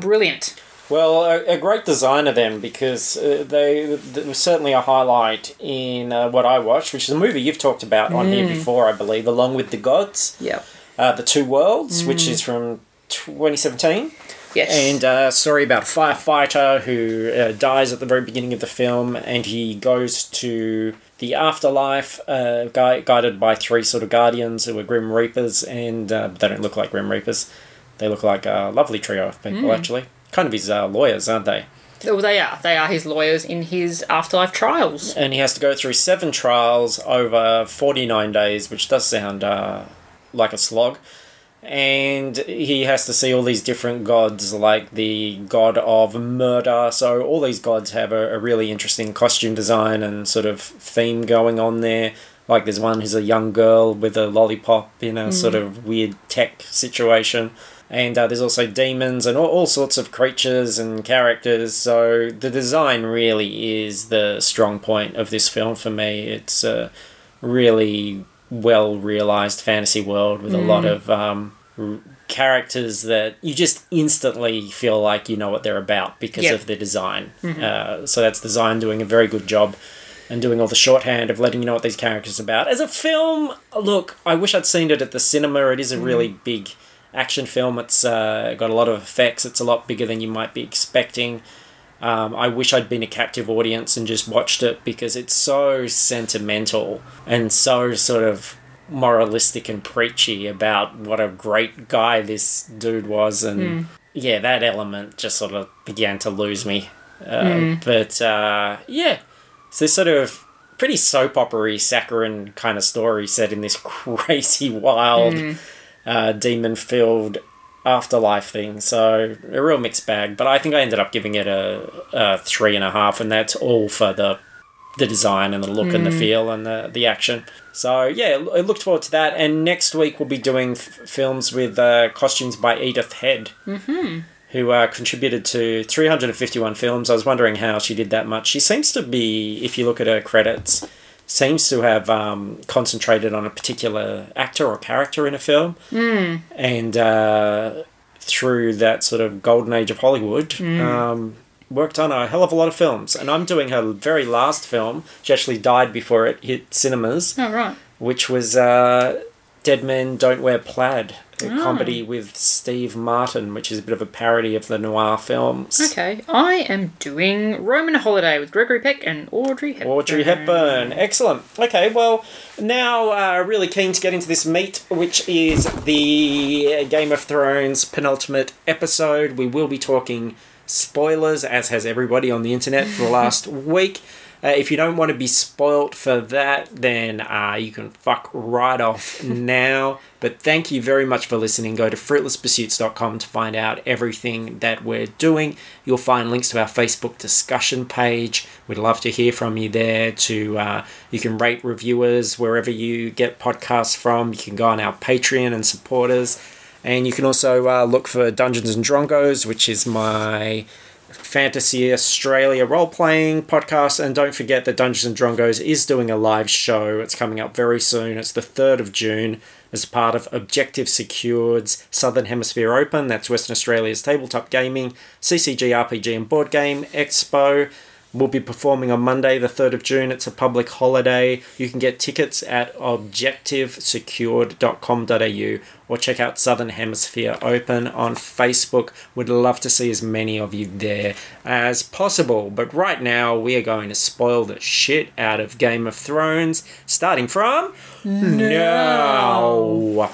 brilliant. Well, a, a great designer then, because uh, they, they were certainly a highlight in uh, what I watched, which is a movie you've talked about on Mm. here before, I believe, Along with the Gods, Yep. uh, The Two Worlds, Mm. which is from 2017. Yes. And uh, story about a firefighter who uh, dies at the very beginning of the film, and he goes to the afterlife, uh, gui- guided by three sort of guardians who are Grim Reapers, and uh, they don't look like Grim Reapers. They look like a lovely trio of people, actually. Kind of his uh, lawyers, aren't they? well, they are. They are his lawyers in his afterlife trials. And he has to go through seven trials over 49 days, which does sound uh, like a slog. And he has to see all these different gods, like the god of murder. So, all these gods have a, a really interesting costume design and sort of theme going on there. Like, there's one who's a young girl with a lollipop in a sort of weird tech situation. And uh, there's also demons and all, all sorts of creatures and characters. So the design really is the strong point of this film for me. It's a really well realized fantasy world with a lot of um, r- characters that you just instantly feel like you know what they're about because Yep. of the design. Uh, so that's design doing a very good job and doing all the shorthand of letting you know what these characters are about. As a film, look, I wish I'd seen it at the cinema. It is a really big action film. It's uh, got a lot of effects. It's a lot bigger than you might be expecting. Um, I wish I'd been a captive audience and just watched it because it's so sentimental and so sort of moralistic and preachy about what a great guy this dude was. And yeah, that element just sort of began to lose me. Uh, But uh, yeah, it's this sort of pretty soap opery saccharine kind of story set in this *laughs* crazy, wild, uh, demon filled afterlife thing. So a real mixed bag. But I think I ended up giving it a, a three and a half, and that's all for the the design and the look and the feel and the the action. So yeah, I looked forward to that. And next week we'll be doing f- films with uh, costumes by Edith Head. Who uh, contributed to 351 films. I was wondering how she did that much. She seems to be, if you look at her credits, seems to have um, concentrated on a particular actor or character in a film. And uh, through that sort of golden age of Hollywood, um, worked on a hell of a lot of films, and I'm doing her very last film. She actually died before it hit cinemas, Oh right. which was uh, Dead Men Don't Wear Plaid, a Oh. comedy with Steve Martin, which is a bit of a parody of the noir films. Okay, I am doing Roman Holiday with Gregory Peck and Audrey Hepburn. Audrey Hepburn. Excellent. Okay, well, now uh, really keen to get into this meat, which is the Game of Thrones penultimate episode. We will be talking spoilers, as has everybody on the internet for the last *laughs* week. Uh, if you don't want to be spoilt for that, then uh, you can fuck right off *laughs* now. But thank you very much for listening. Go to fruitlesspursuits.com to find out everything that we're doing. You'll find links to our Facebook discussion page. We'd love to hear from you there. To uh, you can rate reviewers wherever you get podcasts from. You can go on our Patreon and support us. And you can also uh, look for Dungeons and Drongos, which is my Fantasy Australia role playing podcast. And don't forget that Dungeons and Drongos is doing a live show. It's coming up very soon. It's the 3rd of June as part of Objective Secured's Southern Hemisphere Open. That's Western Australia's tabletop gaming, CCG, RPG, and board game expo. We'll be performing on Monday, the 3rd of June. It's a public holiday. You can get tickets at objectivesecured.com.au or check out Southern Hemisphere Open on Facebook. Would love to see as many of you there as possible. But right now, we are going to spoil the shit out of Game of Thrones, starting from now.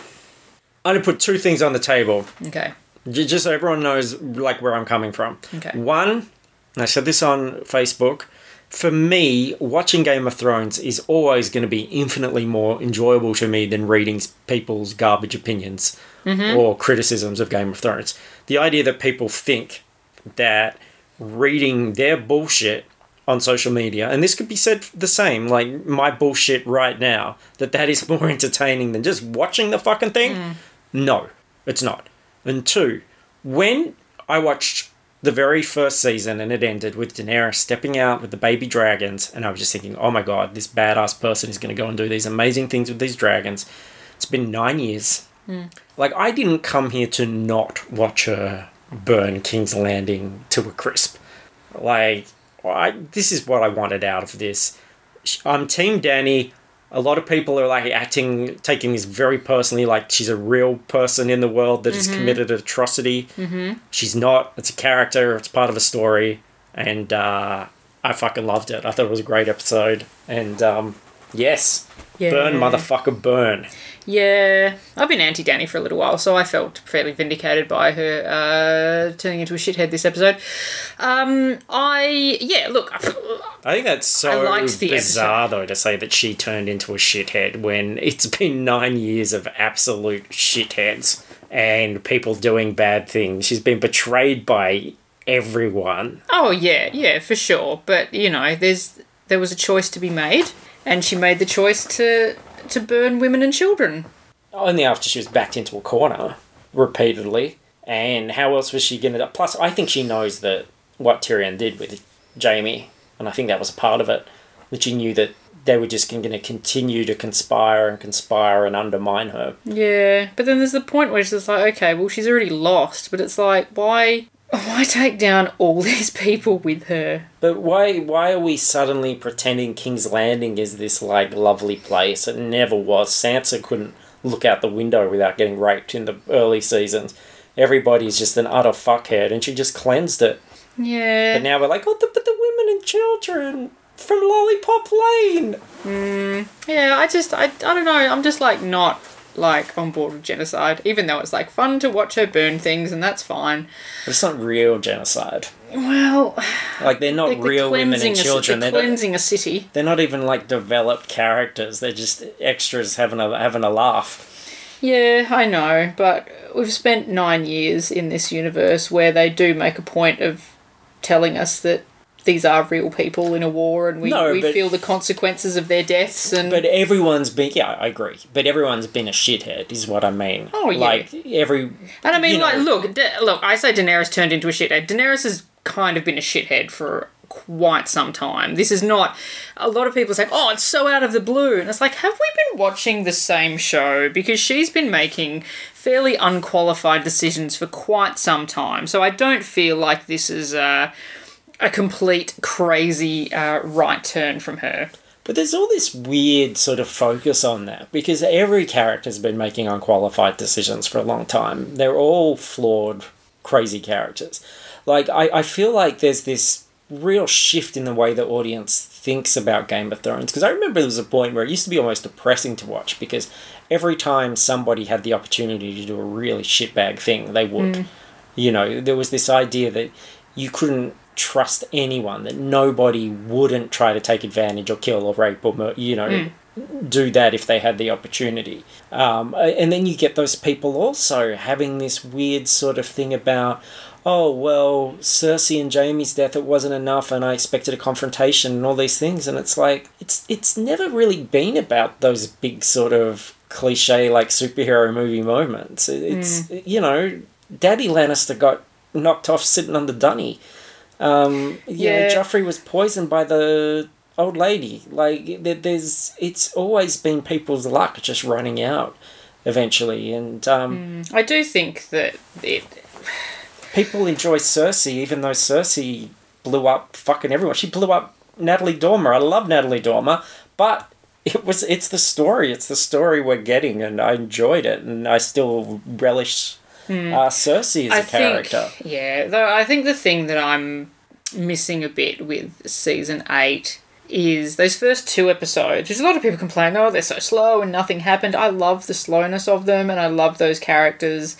I'm going to put two things on the table. Okay. Just so everyone knows like where I'm coming from. Okay. One, I said this on Facebook. For me, watching Game of Thrones is always going to be infinitely more enjoyable to me than reading people's garbage opinions mm-hmm. or criticisms of Game of Thrones. The idea that people think that reading their bullshit on social media, and this could be said the same, like my bullshit right now, that that is *laughs* more entertaining than just watching the fucking thing. Mm. No, it's not. And two, when I watched the very first season and it ended with Daenerys stepping out with the baby dragons, and I was just thinking, oh my god, this badass person is going to go and do these amazing things with these dragons. It's been nine years. Hmm. Like, I didn't come here to not watch her burn King's Landing to a crisp. Like, I, this is what I wanted out of this. I'm Team Danny. A lot of people are like acting, taking this very personally, like she's a real person in the world that has committed an atrocity. Mm-hmm. She's not. It's a character. It's part of a story, and uh, I fucking loved it. I thought it was a great episode, and um, yes, burn, motherfucker, burn. Yeah, I've been anti Danny for a little while, so I felt fairly vindicated by her uh, turning into a shithead this episode. Um, I yeah, look, I think that's so I liked the bizarre, though, to say that she turned into a shithead when it's been nine years of absolute shitheads and people doing bad things. She's been betrayed by everyone. oh yeah, yeah, for sure. But you know, there's there was a choice to be made, and she made the choice to to burn women and children. Only after she was backed into a corner repeatedly. And how else was she going to? Plus, I think she knows that what Tyrion did with Jaime, and I think that was a part of it. That she knew that they were just going to continue to conspire and conspire and undermine her. Yeah, but then there's the point where she's just like, okay, well, she's already lost, but it's like, why, why take down all *laughs* these people with her? But why why are we suddenly pretending King's Landing is this like lovely place? It never was. Sansa couldn't look out the window without getting raped in the early seasons. Everybody's just an utter fuckhead, and she just cleansed it. Yeah, But now we're like, oh, the, but the women and children from Lollipop Lane. Hmm. yeah. I just, I, I don't know. I'm just like not like on board with genocide, even though it's like fun to watch her burn things, and that's fine. But it's not real genocide. Well, Like they're not they're real women and children. they're They're not, cleansing a city. they're not even like developed characters. They're just extras having a having a laugh. Yeah, I know, but we've spent nine years in this universe where they do make a point of telling us that these are real people in a war and we, No, we but- feel the consequences of their deaths and But everyone's been yeah, I agree. But everyone's been a shithead, is what I mean. Oh, yeah. Like every and I mean you know- like look Da- look I say Daenerys turned into a shithead Daenerys has kind of been a shithead for quite some time this is not a lot of people say oh it's so out of the blue and it's like have we been watching the same show because she's been making fairly unqualified decisions for quite some time so I don't feel like this is uh a complete crazy uh, right turn from her. But there's all this weird sort of focus on that because every character's been making unqualified decisions for a long time. They're all flawed, crazy characters. Like, I, I feel like there's this real shift in the way the audience thinks about Game of Thrones. Because I remember there was a point where it used to be almost depressing to watch because every time somebody had the opportunity to do a really shitbag thing, they would. You know, there was this idea that you couldn't trust anyone, that nobody wouldn't try to take advantage or kill or rape or, mur- you know, do that if they had the opportunity. Um, and then you get those people also having this weird sort of thing about, oh, well, Cersei and Jaime's death, it wasn't enough and I expected a confrontation and all these things. And it's like, it's, it's never really been about those big sort of cliche like superhero movie moments. It- It's, you know, Daddy Lannister got knocked off sitting on the dunny. Um, know, Yeah. Joffrey was poisoned by the old lady. Like there- there's, it's always been people's luck just running out eventually, and um, I do think that it. *sighs* people enjoy Cersei, even though Cersei blew up fucking everyone. She blew up Natalie Dormer. I love Natalie Dormer, but it was it's the story. It's the story we're getting, and I enjoyed it, and I still relish uh, Cersei is a I character. think, yeah, though I think the thing that I'm missing a bit with season eight is those first two episodes, which a lot of people complain, oh, they're so slow and nothing happened. I love the slowness of them, and I love those characters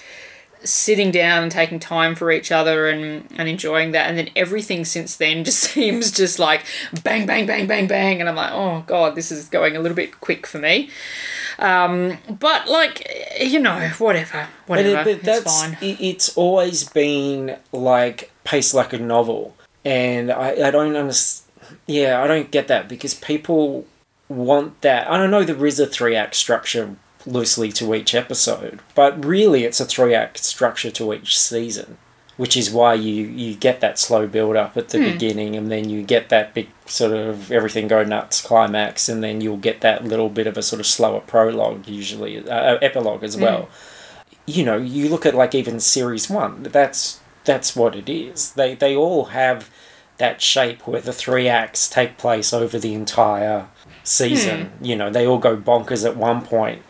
sitting down and taking time for each other and, and enjoying that. And then everything since then just *laughs* seems just like bang, bang, bang, bang, bang. And I'm like, oh, God, this is going a little bit quick for me. Um, but, like, you know, whatever. But, it, Whatever. but it's that's fine. it, it's always been like paced like a novel, and I I don't understand. Yeah, I don't get that because people want that. I don't know. There is a three act structure loosely to each episode, but really it's a three act structure to each season, which is why you you get that slow build up at the hmm. beginning, and then you get that big sort of everything go nuts climax, and then you'll get that little bit of a sort of slower prologue, usually uh, uh epilogue as hmm. well you know, you look at like even series one. That's that's what it is. They they all have that shape where the three acts take place over the entire season. Hmm. You know, they all go bonkers at one point,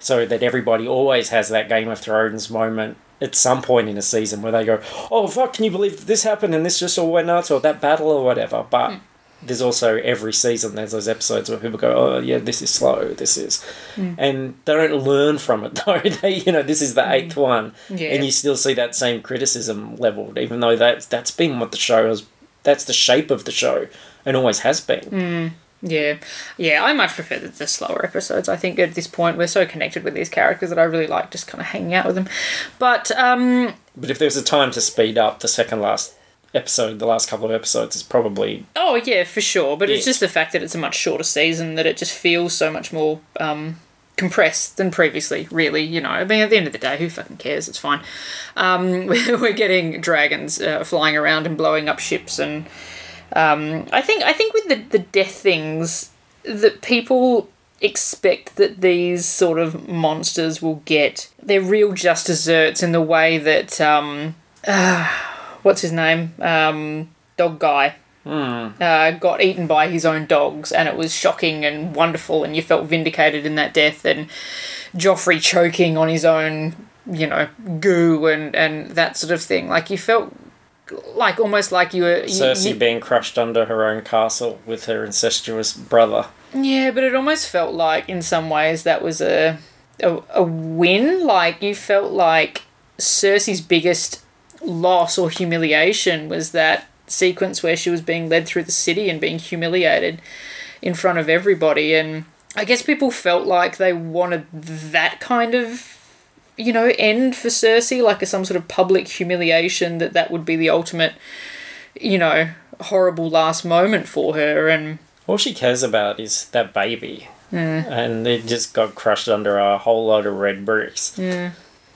so that everybody always has that Game of Thrones moment at some point in a season where they go, "Oh fuck, can you believe this happened and this just all went nuts or that battle or whatever." But hmm. there's also every season there's those episodes where people go, "Oh yeah, this is slow. This is," hmm. and they don't learn from it *laughs* though. they, you know, this is the hmm. eighth one, Yeah. and you still see that same criticism leveled, even though that's that's been what the show is. That's the shape of the show, and always has been. Yeah, yeah, I much prefer the, the slower episodes. I think at this point we're so connected with these characters that I really like just kind of hanging out with them. But um, But if there's a time to speed up the second last episode, the last couple of episodes is probably oh yeah, for sure. But it's just the fact that it's a much shorter season that it just feels so much more um, compressed than previously. Really, you know. I mean, at the end of the day, who fucking cares? It's fine. Um, *laughs* we're getting dragons uh, flying around and blowing up ships, and um, I think I think with the the death things that people expect that these sort of monsters will get their real just desserts in the way that um, *sighs* what's his name? Um, dog guy uh, got eaten by his own dogs and it was shocking and wonderful and you felt vindicated in that death and Joffrey choking on his own you know goo and and that sort of thing. Like you felt like almost like you were you- Cersei you- being crushed under her own castle with her incestuous brother. Yeah, but it almost felt like, in some ways, that was a, a a win. Like you felt like Cersei's biggest loss or humiliation was that sequence where she was being led through the city and being humiliated in front of everybody. And I guess people felt like they wanted that kind of you know end for Cersei, like a, some sort of public humiliation. That that would be the ultimate, you know, horrible last moment for her. And All she cares about is that baby. And it just got crushed under a whole lot of red bricks.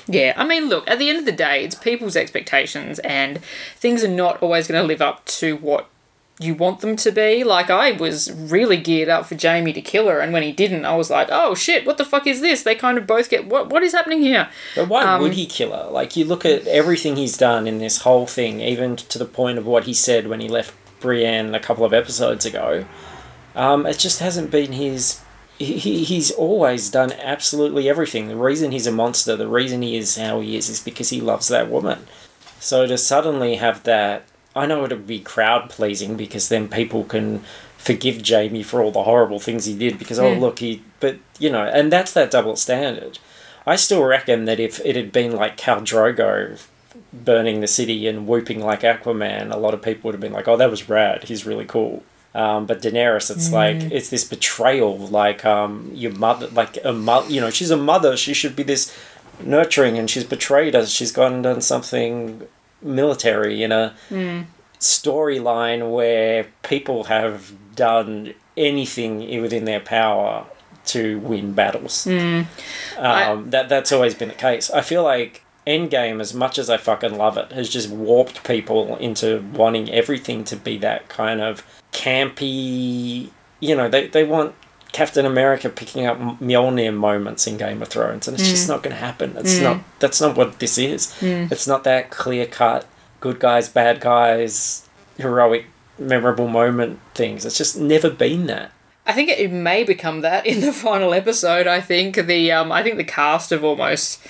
Yeah, I mean, look, at the end of the day, it's people's expectations, and things are not always going to live up to what you want them to be. Like, I was really geared up for Jaime to kill her, and when he didn't, I was like, oh shit, what the fuck is this? They kind of both get. What, what is happening here? But why Um, would he kill her? Like, you look at everything he's done in this whole thing, even to the point of what he said when he left Brienne a couple of episodes ago. Um, it just hasn't been his. He, he- he's always done absolutely everything. The reason he's a monster, the reason he is how he is, is because he loves that woman. So to suddenly have that, I know it'll be crowd pleasing because then people can forgive Jaime for all the horrible things he did because, oh, look, he. But, you know, and that's that double standard. I still reckon that if it had been like Khal Drogo burning the city and whooping like Aquaman, a lot of people would have been like, "Oh, that was rad. He's really cool." Um, but Daenerys, it's like it's this betrayal, like um, your mother, like a mother. You know, she's a mother. She should be this nurturing, and she's betrayed us. She's gone and done something military in a storyline where people have done anything within their power to win battles. Um, I- that that's always been the case. I feel like Endgame, as much as I fucking love it, has just warped people into wanting everything to be that kind of campy. You know, they they want Captain America picking up Mjolnir moments in Game of Thrones, and it's just not going to happen. It's not. That's not what this is. It's not that clear cut. Good guys, bad guys, heroic, memorable moment things. It's just never been that. I think it may become that in the final episode. I think the um, I think the cast have almost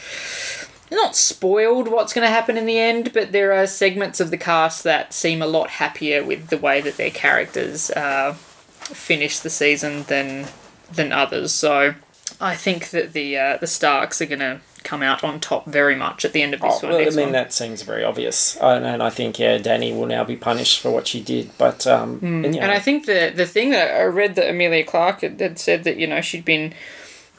not spoiled what's going to happen in the end, but there are segments of the cast that seem a lot happier with the way that their characters uh, finish the season than than others. So I think that the uh, the Starks are going to come out on top very much at the end of this Oh, one. well, I mean, one. that seems very obvious. And, and I think, yeah, Danny will now be punished for what she did. But, um, and, you And I think the the thing that I read that Emilia Clarke had, had said that you know she'd been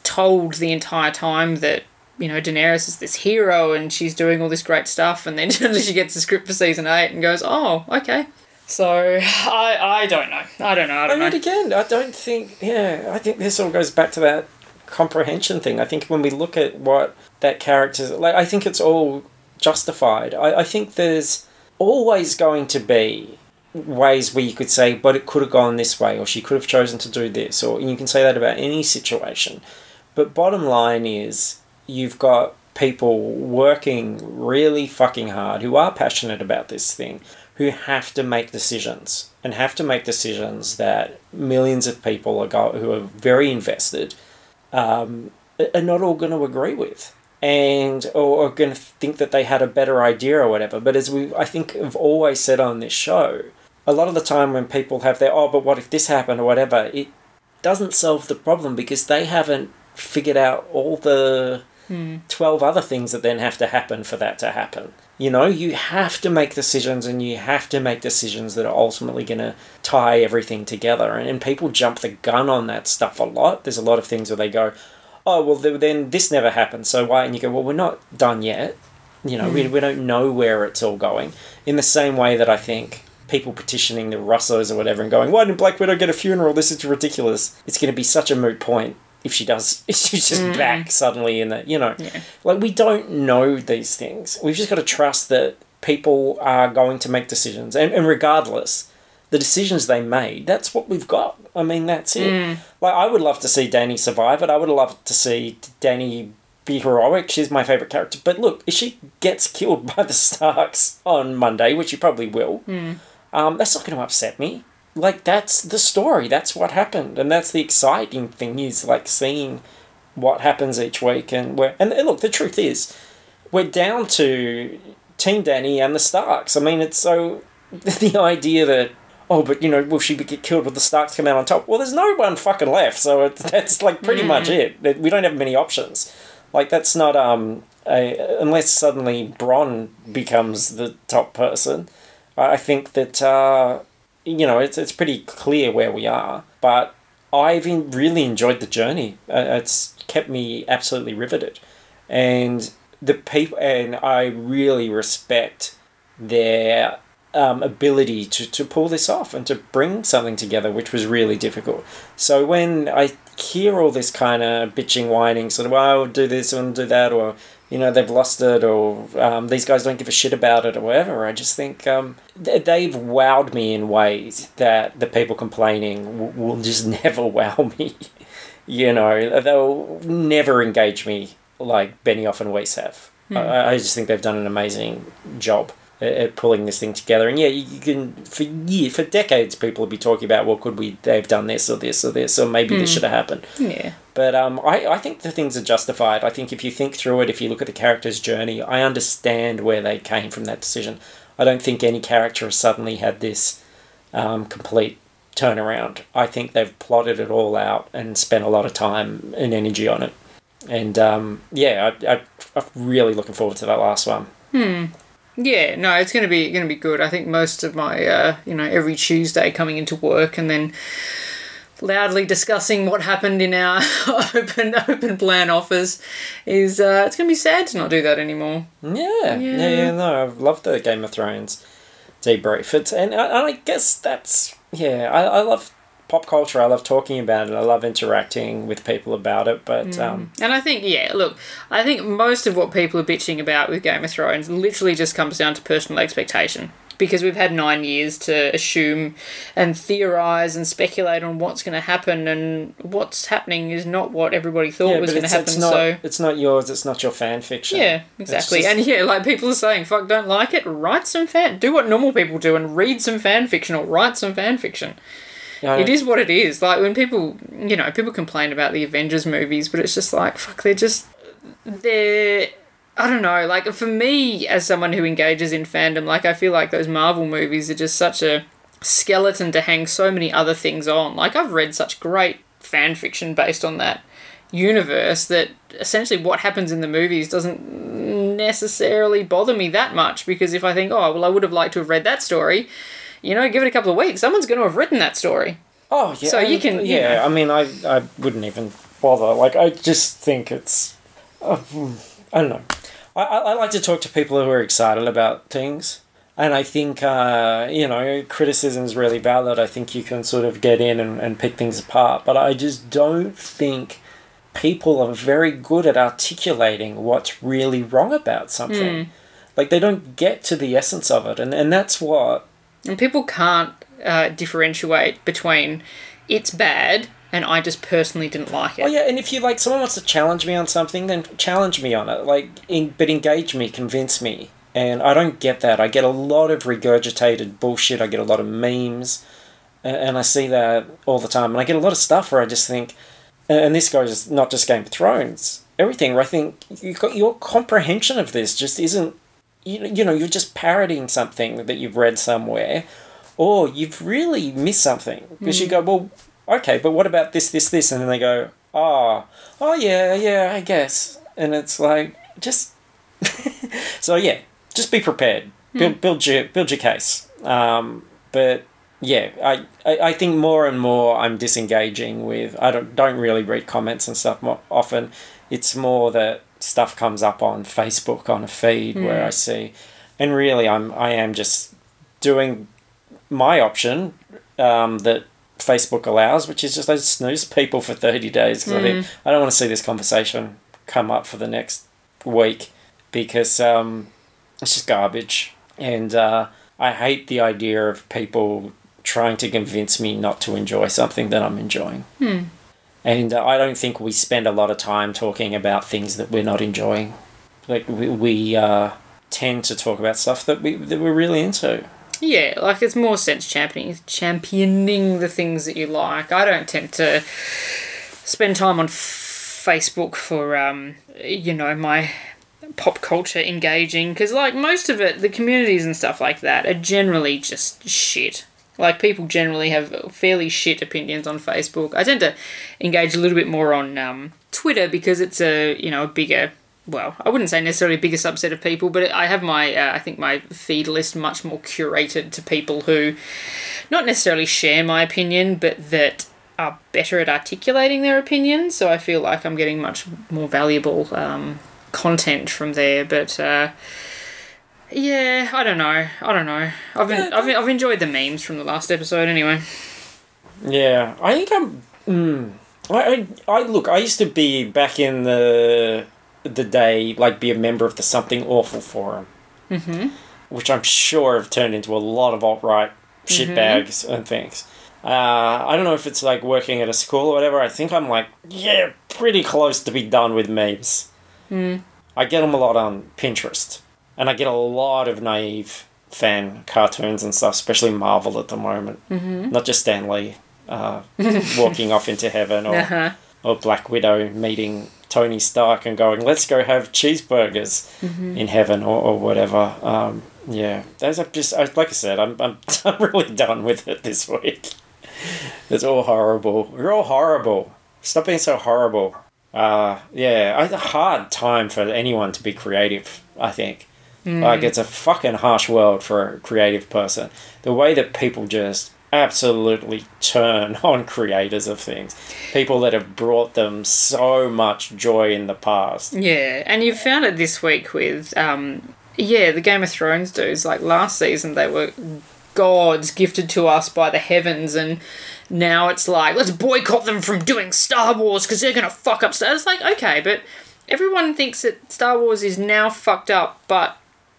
told the entire time that you know Daenerys is this hero and she's doing all this great stuff, and then *laughs* she gets the script for season eight and goes, oh, okay. So *laughs* I I don't know. I don't know. I I don't mean, know. again, I don't think, yeah, I think this all goes back to that comprehension thing. I think when we look at what that character's, like, I think it's all justified. I, I think there's always going to be ways where you could say, but it could have gone this way, or she could have chosen to do this, or you can say that about any situation. But bottom line is, you've got people working really fucking hard who are passionate about this thing, who have to make decisions and have to make decisions that millions of people are go- who are very invested um, are not all going to agree with and or are going to think that they had a better idea or whatever. But as we, I think, have always said on this show, a lot of the time when people have their oh, but what if this happened or whatever, it doesn't solve the problem because they haven't figured out all the Hmm. 12 other things that then have to happen for that to happen. You know, you have to make decisions and you have to make decisions that are ultimately going to tie everything together. And, and people jump the gun on that stuff a lot. There's a lot of things where they go, oh, well, then this never happened, so why? And you go, well, we're not done yet. You know, we, hmm. we don't know where it's all going. In the same way that I think people petitioning the Russos or whatever and going, why didn't Black Widow get a funeral? This is ridiculous. It's going to be such a moot point if she does. *laughs* If she's just mm. back suddenly in the, you know, Yeah. like we don't know these things. We've just got to trust that people are going to make decisions. And, and regardless, the decisions they made, that's what we've got. I mean, that's it. Mm. Like, I would love to see Danny survive it. I would love to see Danny be heroic. She's my favourite character. But look, if she gets killed *laughs* by the Starks on Monday, which she probably will, mm. um, that's not going to upset me. Like, that's the story. That's what happened. And that's the exciting thing is, like, seeing what happens each week. And, we're, and look, the truth is, we're down to Team Danny and the Starks. I mean, it's so *laughs* the idea that oh, but you know, will she get killed with the Starks come out on top? Well, there's no one fucking left, so it, *laughs* that's like pretty much it. We don't have many options. Like that's not um a, unless suddenly Bronn becomes the top person. I think that uh, you know it's it's pretty clear where we are, but I've really enjoyed the journey. Uh, it's kept me absolutely riveted, and the people and I really respect their um, ability to, to pull this off and to bring something together, which was really difficult. So when I hear all this kind of bitching, whining, sort of, oh, I'll do this and do that, or you know they've lost it, or um, these guys don't give a shit about it, or whatever. I just think um, th- they've wowed me in ways that the people complaining w- will just *laughs* never wow me. you know, they'll never engage me like Benioff and Weiss have. I, I just think they've done an amazing job at, at pulling this thing together. And yeah, you, you can for year for decades people will be talking about well, could we they've done this or this or this or maybe this should have happened. Yeah. But um, I, I think the things are justified. I think if you think through it, if you look at the character's journey, I understand where they came from that decision. I don't think any character has suddenly had this um, complete turnaround. I think they've plotted it all out and spent a lot of time and energy on it. And um, yeah, I, I'm really looking forward to that last one. Hmm. Yeah, no, it's gonna be gonna be good. I think most of my, uh, you know, every Tuesday coming into work and then loudly discussing what happened in our *laughs* open open plan offers is uh, it's gonna be sad to not do that anymore. Yeah, yeah, yeah. Yeah. no, I've loved the Game of Thrones debrief. It's and I, I guess that's yeah. I, I love pop culture. I love talking about it. I love interacting with people about it. But um, And I think, yeah, look, I think most of what people are bitching about with Game of Thrones literally just comes down to personal expectation. Because we've had nine years to assume and theorize and speculate on what's going to happen, and what's happening is not what everybody thought yeah, was going to happen. it's not so, it's not yours. It's not your fan fiction. yeah, exactly. just- And yeah, like people are saying, fuck, don't like it, write some fan, do what normal people do and read some fan fiction or write some fan fiction. It is what it is. Like when people, you know, people complain about the Avengers movies, but it's just like fuck. They're just they're. I don't know. Like for me, as someone who engages in fandom, like I feel like those Marvel movies are just such a skeleton to hang so many other things on. Like I've read such great fan fiction based on that universe that essentially what happens in the movies doesn't necessarily bother me that much because if I think, oh, well, I would have liked to have read that story, you know, give it a couple of weeks, someone's going to have written that story. Oh yeah. So you can- you Yeah, know. I mean, I I wouldn't even bother. Like, I just think it's. Uh, I don't know. I, I like to talk to people who are excited about things. And I think, uh, you know, criticism is really valid. I think you can sort of get in and, and pick things apart. But I just don't think people are very good at articulating what's really wrong about something. Like, they don't get to the essence of it. And, and that's what And people can't uh, differentiate between it's bad and I just personally didn't like it. Oh yeah, and if you like, someone wants to challenge me on something, then challenge me on it. Like, in, but engage me, convince me. And I don't get that. I get a lot of regurgitated bullshit. I get a lot of memes, and I see that all the time. And I get a lot of stuff where I just think, and this goes not just Game of Thrones, everything. Where I think you got your comprehension of this just isn't. You, you know, you're just parodying something that you've read somewhere, or you've really missed something because you mm. go, well, okay, but what about this, this, this? And then they go, oh, oh yeah, yeah, I guess. And it's like, just. *laughs* so yeah, just be prepared. Build, build your build your case. Um, but yeah, I, I, I think more and more I'm disengaging with. I don't don't really read comments and stuff more often. It's more that stuff comes up on Facebook on a feed where I see, and really I'm I am just doing my option um, that Facebook allows, which is just I snooze people for thirty days because I think I don't want to see this conversation come up for the next week because um, it's just garbage, and uh, I hate the idea of people trying to convince me not to enjoy something that I'm enjoying. And uh, I don't think we spend a lot of time talking about things that we're not enjoying. Like we, we uh, tend to talk about stuff that we that we're really into. Yeah, like it's more sense championing championing the things that you like. I don't tend to spend time on Facebook for um, you know my pop culture engaging because like most of it, the communities and stuff like that are generally just shit. Like people generally have fairly shit opinions on Facebook. I tend to engage a little bit more on um, Twitter because it's a you know a bigger well, I wouldn't say necessarily a bigger subset of people, but I have my, uh, I think my feed list much more curated to people who not necessarily share my opinion, but that are better at articulating their opinions. So I feel like I'm getting much more valuable um, content from there. But uh, yeah, I don't know. I don't know. I've, been, I've, I've enjoyed the memes from the last episode anyway. Yeah, I think I'm. Mm, I, I I look. I used to be back in the the day, like be a member of the Something Awful forum, mm-hmm. which I'm sure have turned into a lot of alt right shitbags and things. Uh, I don't know if it's like working at a school or whatever. I think I'm like, yeah, pretty close to be done with memes. I get them a lot on Pinterest. and I get a lot of naive fan cartoons and stuff, especially Marvel at the moment. Mm-hmm. Not just Stan Lee uh, *laughs* walking off into heaven or, Uh-huh. or Black Widow meeting Tony Stark and going, let's go have cheeseburgers in heaven or, or whatever. Um, yeah, those are just, I- like I said, I'm, I'm, *laughs* I'm really done with it this week. *laughs* It's all horrible. We're all horrible. Stop being so horrible. Uh, yeah, it's a hard time for anyone to be creative, I think. Like, it's a fucking harsh world for a creative person. The way that people just absolutely turn *laughs* on creators of things, people that have brought them so much joy in the past. Yeah, and you found it this week with, um, yeah, the Game of Thrones dudes. Like last season, they were gods gifted to us by the heavens, and now it's like, let's boycott them from doing Star Wars because they're going to fuck up Star It's like, okay, but everyone thinks that Star Wars is now fucked up, but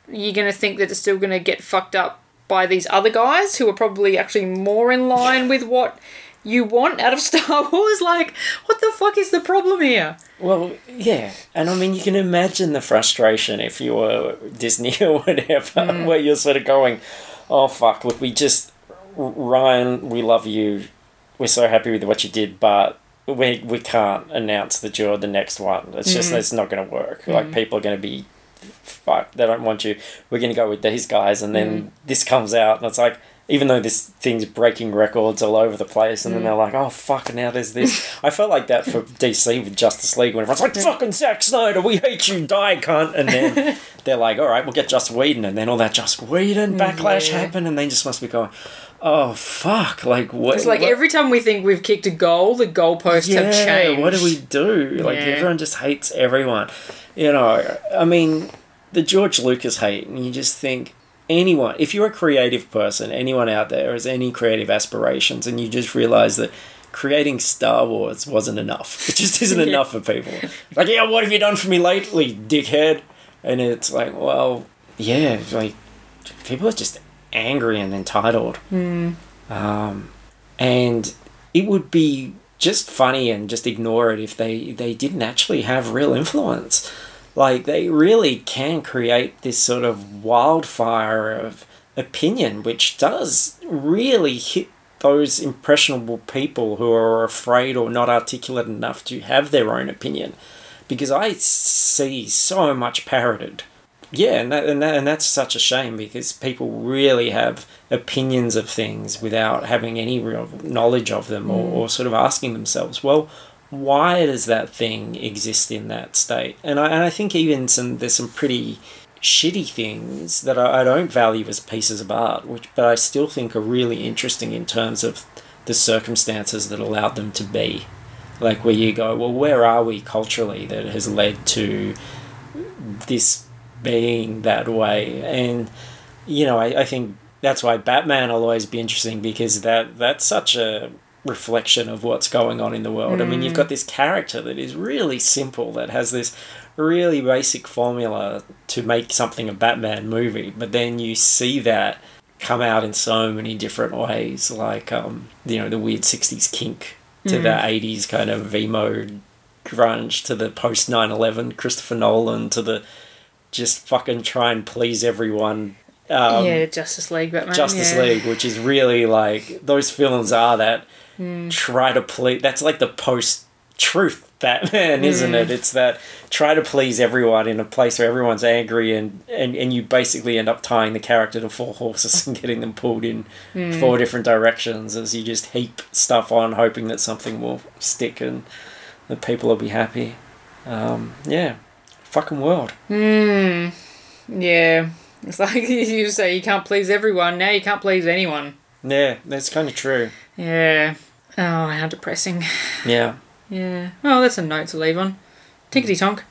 you're going to think that it's still going to get fucked up by these other guys who are probably actually more in line *laughs* with what you want out of Star Wars? Like, what the fuck is the problem here? Well, yeah, and I mean, you can imagine the frustration if you were Disney *laughs* or whatever, hmm. where you're sort of going, "Oh fuck! Look, we just Rian, we love you. We're so happy with what you did, but we we can't announce that you're the next one. It's just hmm. it's not going to work. Like hmm. people are going to be." Fuck, they don't want you. We're going to go with these guys, and then mm. this comes out, and it's like, even though this thing's breaking records all over the place, and then mm. they're like, oh fuck, now there's this. *laughs* I felt like that for DC with Justice League when everyone's like, fucking Zack Snyder, we hate you, die, cunt. And then *laughs* they're like, all right, we'll get Joss Whedon, and then all that Joss Whedon mm, backlash Yeah. happened, and they just must be going, oh fuck, like what? It's like what- every time we think we've kicked a goal, the goalposts have changed. what do we do? Like Yeah. everyone just hates everyone. You know, I mean, the George Lucas hate, and you just think anyone, if you're a creative person, anyone out there has any creative aspirations, and you just realize that creating Star Wars wasn't enough. It just *laughs* isn't Yeah. enough for people. Like, yeah, what have you done for me lately, dickhead? And it's like, well, yeah, like people are just angry and entitled. Um, and it would be just funny and just ignore it if they, they didn't actually have real influence. Like, they really can create this sort of wildfire of opinion, which does really hit those impressionable people who are afraid or not articulate enough to have their own opinion. Because I see so much parroted. Yeah, and, that, and, that, and that's such a shame because people really have opinions of things without having any real knowledge of them or, mm. or sort of asking themselves, well, why does that thing exist in that state? And I, and I think even some there's some pretty shitty things that I, I don't value as pieces of art, which but I still think are really interesting in terms of the circumstances that allowed them to be. Like where you go, well, where are we culturally that has led to this being that way? And you know, I, I think that's why Batman will always be interesting because that that's such a reflection of what's going on in the world. I mean, you've got this character that is really simple, that has this really basic formula to make something a Batman movie, but then you see that come out in so many different ways, like um, you know, the weird '60s kink to the '80s kind of emo grunge to the post 9/11 Christopher Nolan to the just fucking try and please everyone. Um, yeah, Justice League, Batman. Justice yeah. League, which is really like those films are that Hmm. try to please. That's like the post truth Batman, *laughs* isn't Hmm. it? It's that try to please everyone in a place where everyone's angry, and and and you basically end up tying the character to four *laughs* horses and getting them pulled in Hmm. four different directions as you just heap stuff on, hoping that something will stick and that people will be happy. Um, yeah, fucking world. Yeah. It's like *laughs* you say you can't please everyone, now you can't please anyone. Yeah, that's kind of true. Yeah. Oh, how depressing. Yeah. Yeah. Well, that's a note to leave on. Tinkety tonk.